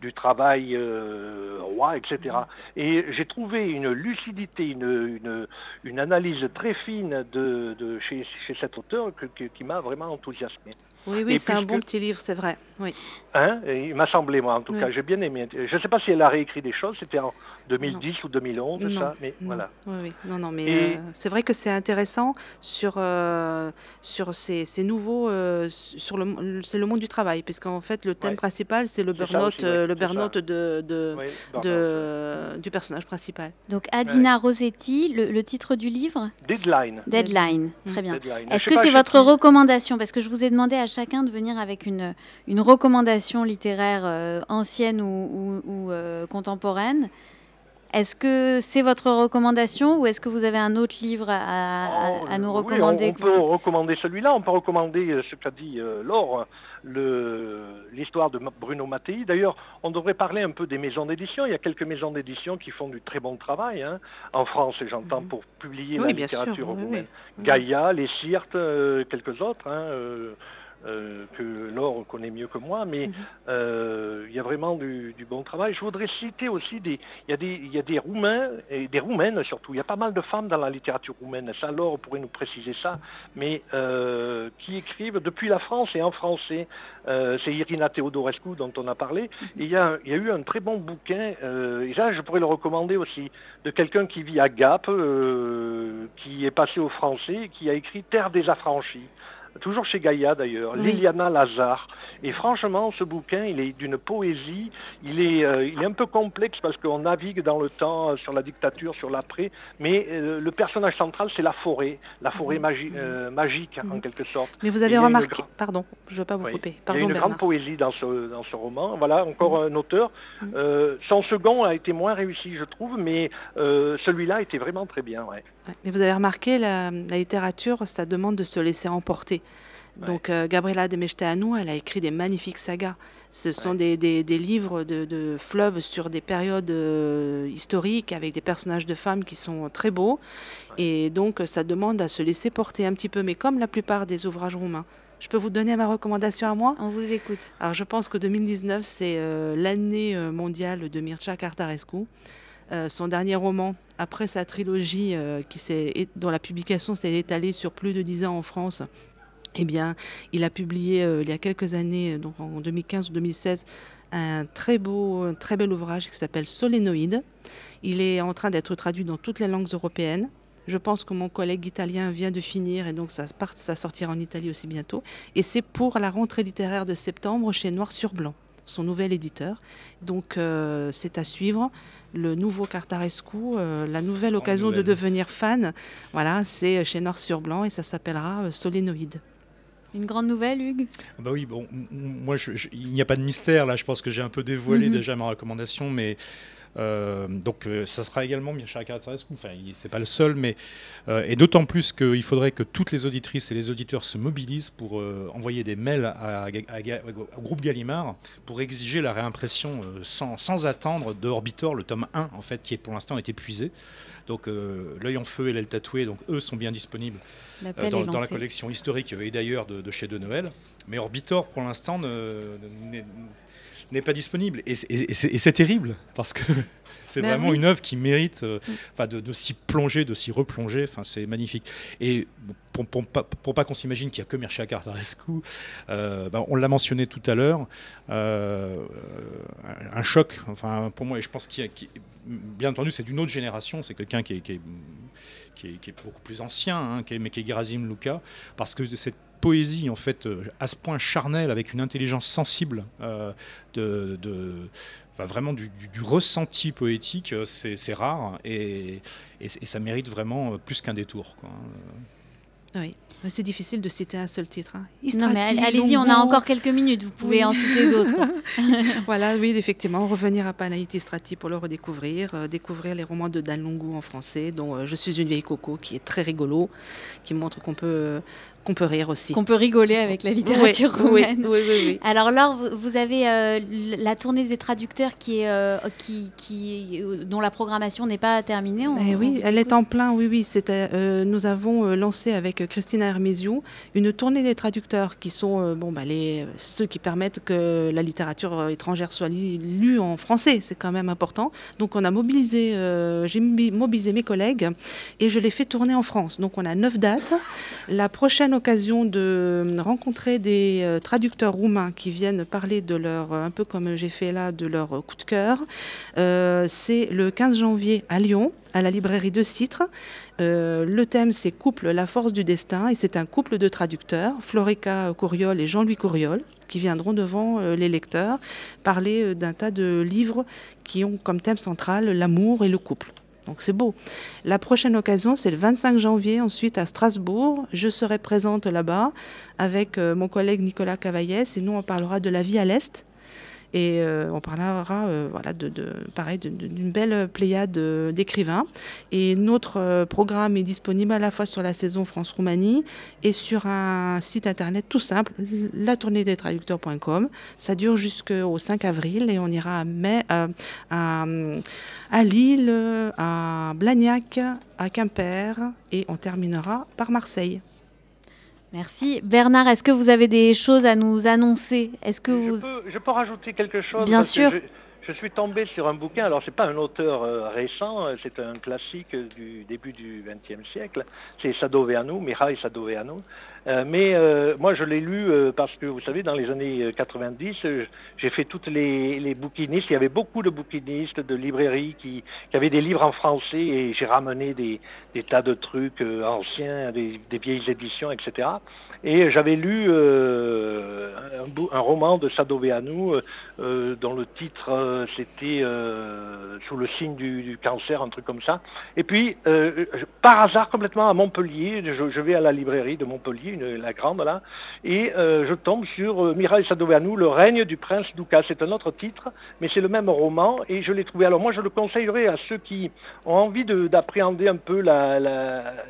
du travail euh, roi, etc. Et j'ai trouvé une lucidité, une, une, analyse très fine de, chez, cet auteur qui m'a vraiment enthousiasmé. Oui, oui, c'est un bon petit livre, c'est vrai. Oui. Hein il m'a semblé, moi, en tout cas, j'ai bien aimé. Je ne sais pas si elle a réécrit des choses, c'était en 2010 ou 2011, ça, mais voilà. Oui, oui, non, non, mais euh, c'est vrai que c'est intéressant sur, euh, sur ces, ces nouveaux, euh, sur le, c'est le monde du travail, puisqu'en fait, le thème principal, c'est le burn-out, le burn-out de, de, de, du personnage principal. Donc, Adina Rossetti, le, titre du livre? Deadline. Deadline, très bien. Est-ce que c'est votre recommandation? Parce que je vous ai demandé à chacun de venir avec une, une recommandation littéraire euh, ancienne ou, euh, contemporaine. Est-ce que c'est votre recommandation ou est-ce que vous avez un autre livre à, oh, nous recommander On, peut recommander celui-là, on peut recommander euh, ce qu'a dit Laure, l'histoire de Bruno Mattei. D'ailleurs, on devrait parler un peu des maisons d'édition. Il y a quelques maisons d'édition qui font du très bon travail hein, en France, et j'entends, mhm. pour publier la littérature roumaine. Gaïa, Les Cirtes, quelques autres. Hein, euh, que Laure connaît mieux que moi, mais mhm. euh, il y a vraiment du, bon travail. Je voudrais citer aussi des, il y a des, y a des Roumains et des Roumaines surtout. Il y a pas mal de femmes dans la littérature roumaine. Ça, Laure pourrait nous préciser ça, mais euh, qui écrivent depuis la France et en français. C'est Irina Teodorescu dont on a parlé. Mhm. il, y a, il y a eu un très bon bouquin, et ça je pourrais le recommander aussi, de quelqu'un qui vit à Gap, qui est passé au français, qui a écrit Terre des affranchis toujours chez Gaïa d'ailleurs, Liliana Lazare. Et franchement, ce bouquin, il est d'une poésie, il est, euh, il est un peu complexe parce qu'on navigue dans le temps, euh, sur la dictature, sur l'après, mais euh, le personnage central, c'est la forêt, la forêt magique en quelque sorte. Mais vous avez remarqué, pardon, je ne veux pas vous couper. il y a une grande poésie dans ce, dans ce roman. Voilà, encore mhm. un auteur. son second a été moins réussi, je trouve, mais celui-là était vraiment très bien. Ouais. Mais vous avez remarqué, la, la littérature, ça demande de se laisser emporter. Donc euh, Gabriela de Mechteanu, elle a écrit des magnifiques sagas. Ce sont des, livres de, fleuves sur des périodes euh, historiques avec des personnages de femmes qui sont très beaux. Et donc ça demande à se laisser porter un petit peu, mais comme la plupart des ouvrages roumains. Je peux vous donner ma recommandation à moi? On vous écoute. Alors je pense que 2019, c'est euh, l'année mondiale de Mircea Cartarescu. Son dernier roman, après sa trilogie qui dont la publication s'est étalée sur plus de dix ans en France, eh bien, il a publié euh, il y a quelques années, en 2015 ou 2016, un très beau, très bel ouvrage qui s'appelle Solénoïde. Il est en train d'être traduit dans toutes les langues européennes. Je pense que mon collègue italien vient de finir et donc ça, part, ça sortira en Italie aussi bientôt. Et c'est pour la rentrée littéraire de septembre chez Noir sur Blanc, son nouvel éditeur. Donc euh, c'est à suivre. Le nouveau Cartarescu, euh, la nouvelle occasion de devenir fan, voilà, c'est chez Noir sur Blanc et ça s'appellera Solénoïde. Une grande nouvelle, Hugues? Bah oui, bon, moi, il n'y a pas de mystère là. Je pense que j'ai un peu dévoilé mhm. déjà ma recommandation, mais Euh, donc euh, ça sera également Mircea Caracarescu, enfin c'est pas le seul, mais euh, et d'autant plus qu'il faudrait que toutes les auditrices et les auditeurs se mobilisent pour euh, envoyer des mails à, à- à- au groupe Gallimard pour exiger la réimpression euh, sans, sans attendre de Orbitor, le tome 1 en fait, qui est pour l'instant est épuisé. Donc euh, l'œil en feu et l'aile tatouée, donc eux sont bien disponibles euh, dans, la collection historique et d'ailleurs de, de chez De Noël. Mais Orbitor, pour l'instant, ne- n'est n'est pas disponible. Et c'est- terrible, parce que c'est Ben vraiment oui. une œuvre qui mérite euh, enfin, de, de s'y plonger, de s'y replonger. Enfin, c'est magnifique. Et pour, pour, pas- pour pas qu'on s'imagine qu'il n'y a que Mircea Caracarescu, euh, ben, on l'a mentionné tout à l'heure, euh, un, choc, enfin, pour moi, et je pense qu'il y a- qu'il- bien entendu, c'est d'une autre génération, c'est quelqu'un qui est, qui est- qui est- qui est beaucoup plus ancien, hein, qui est- mais qui est Gerasim Luka, parce que cette poésie, en fait, euh, à ce point charnelle, avec une intelligence sensible, euh, de, de- enfin, vraiment du, du- du ressenti poétique, euh, c'est c'est rare, et, et- et ça mérite vraiment plus qu'un détour. quoi. Oui, c'est difficile de citer un seul titre. hein. Non, mais allez-y, on a encore quelques minutes, vous pouvez Oui. en citer d'autres. Voilà, oui, effectivement, revenir à Panaïti Strati pour le redécouvrir, euh, découvrir les romans de Dan Longo en français, dont euh, Je suis une vieille coco, qui est très rigolo, qui montre qu'on peut, qu'on peut rire aussi. Qu'on peut rigoler avec la littérature Oui, roumaine. oui, oui, oui. Alors Laure, vous, avez euh, la tournée des traducteurs qui est, euh, qui, qui, euh, dont la programmation n'est pas terminée. on- Eh oui, elle est en plein, oui, oui. C'était, euh, nous avons euh, lancé avec Christina Hermésiou une tournée des traducteurs qui sont euh, bon, bah, les, ceux qui permettent que la littérature euh, étrangère soit lue en français. C'est quand même important. Donc on a mobilisé, euh, j'ai mobi- mobilisé mes collègues et je les fais tourner en France. Donc on a neuf dates. La prochaine occasion de rencontrer des euh, traducteurs roumains qui viennent parler de leur, un peu comme j'ai fait là, de leur coup de cœur, euh, c'est le 15 janvier à Lyon, à la librairie de Citre. Euh, le thème, c'est Couple, la force du destin, et c'est un couple de traducteurs, Florica Couriol et Jean-Louis Couriol, qui viendront devant euh, les lecteurs parler euh, d'un tas de livres qui ont comme thème central l'amour et le couple. Donc c'est beau. La prochaine occasion, c'est le 25 janvier, ensuite à Strasbourg. Je serai présente là-bas avec euh, mon collègue Nicolas Cavaillès et nous, on parlera de la vie à l'Est. Et euh, on parlera euh, voilà, de, pareil, d'une belle pléiade euh, d'écrivains. Et notre programme est disponible à la fois sur la saison France-Roumanie et sur un site internet tout simple, la tournée des traducteurs.com. Ça dure jusqu'au 5 avril et on ira à Lille, à Blagnac, à Quimper et on terminera par Marseille. Merci. Bernard, est-ce que vous avez des choses à nous annoncer? Est-ce que Je peux, je peux rajouter quelque chose Bien parce que sûr. Je, je suis tombé sur un bouquin, alors c'est pas un auteur euh, récent, euh, c'est un classique du début du XXe siècle, c'est Sadoveanu, Mihai Sadoveanu. Euh, mais euh, moi je l'ai lu euh, parce que vous savez dans les années euh, 90 euh, j'ai fait toutes les, bouquinistes, il y avait beaucoup de bouquinistes de librairies qui, avaient des livres en français et j'ai ramené des, tas de trucs anciens, des, vieilles éditions, etc. Et j'avais lu euh, un, roman de Sadoveanu euh, dont le titre euh, c'était Sous le signe du, cancer, un truc comme ça. Et puis, par hasard, complètement à Montpellier, je vais à la librairie de Montpellier, la grande là, et euh, je tombe sur euh, Mireille Sadoveanu, Le règne du prince Doukas. C'est un autre titre, mais c'est le même roman, et je l'ai trouvé. Alors moi, je le conseillerais à ceux qui ont envie de- d'appréhender un peu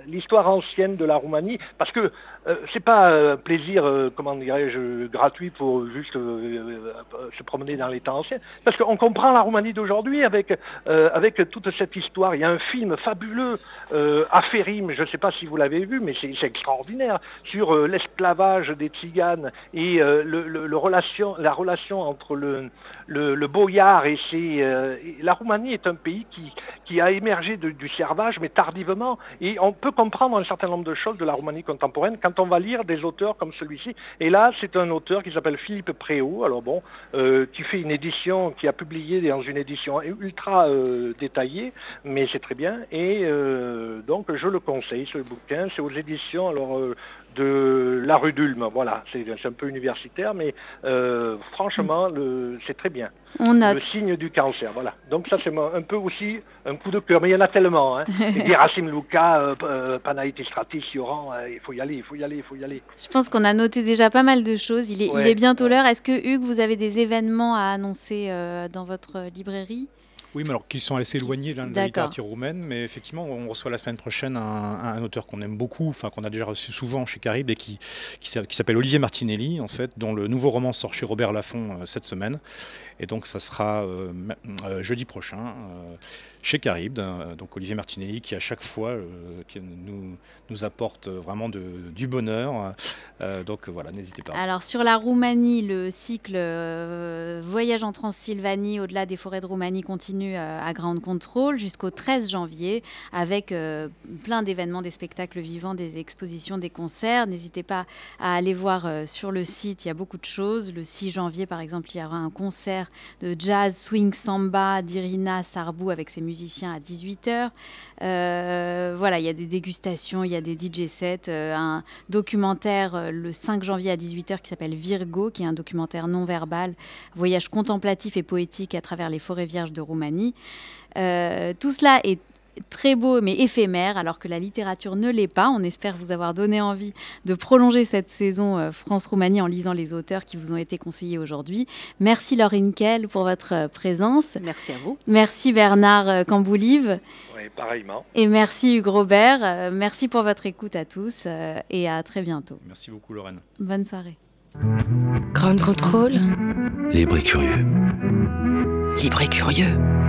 l'histoire ancienne de la Roumanie, parce que euh, c'est pas un plaisir, euh, comment dirais-je, gratuit pour juste euh, euh, se promener dans les temps anciens, parce qu'on comprend la Roumanie d'aujourd'hui avec, euh, avec toute cette histoire. Il y a un film fabuleux, euh, Aférim, je ne sais pas si vous l'avez vu, mais c'est extraordinaire, sur euh, l'esclavage des tziganes et euh, le, relation, la relation entre le, le, boyard et ses... euh, la Roumanie est un pays qui, qui a émergé du servage, mais tardivement, et on peut comprendre un certain nombre de choses de la Roumanie contemporaine quand on va lire des auteurs comme celui-ci. Et là, c'est un auteur qui s'appelle Philippe Préau, alors bon, qui fait une édition, qui a publié dans une édition ultra détaillée, mais c'est très bien. Et donc, je le conseille, ce bouquin. C'est aux éditions alors, de La Rue d'Ulm. Voilà, c'est un peu universitaire, mais euh, franchement, c'est très bien. On Le signe du cancer, voilà. Donc ça, c'est un peu aussi un coup de cœur, mais il y en a tellement. Hein. Gerasim Luka, euh, euh, Stratis, Yoran, euh, il faut y aller, il faut y aller, il faut y aller. Je pense qu'on a noté déjà pas mal de choses. Il est, il Ouais, est bientôt l'heure. Est-ce que Hugues, vous avez des événements à annoncer euh, dans votre librairie? Oui, mais alors qui sont assez éloignés de la littérature roumaine, mais effectivement, on reçoit la semaine prochaine un, auteur qu'on aime beaucoup, enfin qu'on a déjà reçu souvent chez Caribe et qui, qui, s'appelle Olivier Martinelli, en fait, dont le nouveau roman sort chez Robert Laffont cette semaine. Et donc, ça sera jeudi prochain chez Caribe, donc Olivier Martinelli qui à chaque fois nous, nous apporte vraiment du bonheur. donc voilà, n'hésitez pas. Alors sur la Roumanie, le cycle Voyage en Transylvanie au-delà des forêts de Roumanie continue à Ground Control jusqu'au 13 janvier avec plein d'événements, des spectacles vivants, des expositions, des concerts. N'hésitez pas à aller voir sur le site, il y a beaucoup de choses. Le 6 janvier par exemple, il y aura un concert de jazz, swing, samba d'Irina Sarbou avec ses musiciens à 18h. Euh, voilà, il y a des dégustations, il y a des DJ sets, euh, un documentaire euh, le 5 janvier à 18h qui s'appelle Virgo, qui est un documentaire non verbal, voyage contemplatif et poétique à travers les forêts vierges de Roumanie. tout cela est très beau mais éphémère, alors que la littérature ne l'est pas. On espère vous avoir donné envie de prolonger cette saison euh, France-Roumanie en lisant les auteurs qui vous ont été conseillés aujourd'hui. Merci Laurine Kell pour votre euh, présence. Merci à vous. Merci Bernard euh, Camboulive. Oui, pareillement. Et merci Hugues Robert. Merci pour votre écoute à tous et à très bientôt. Merci beaucoup Lorraine. Bonne soirée. Grand contrôle. Libre et curieux. Libre et curieux.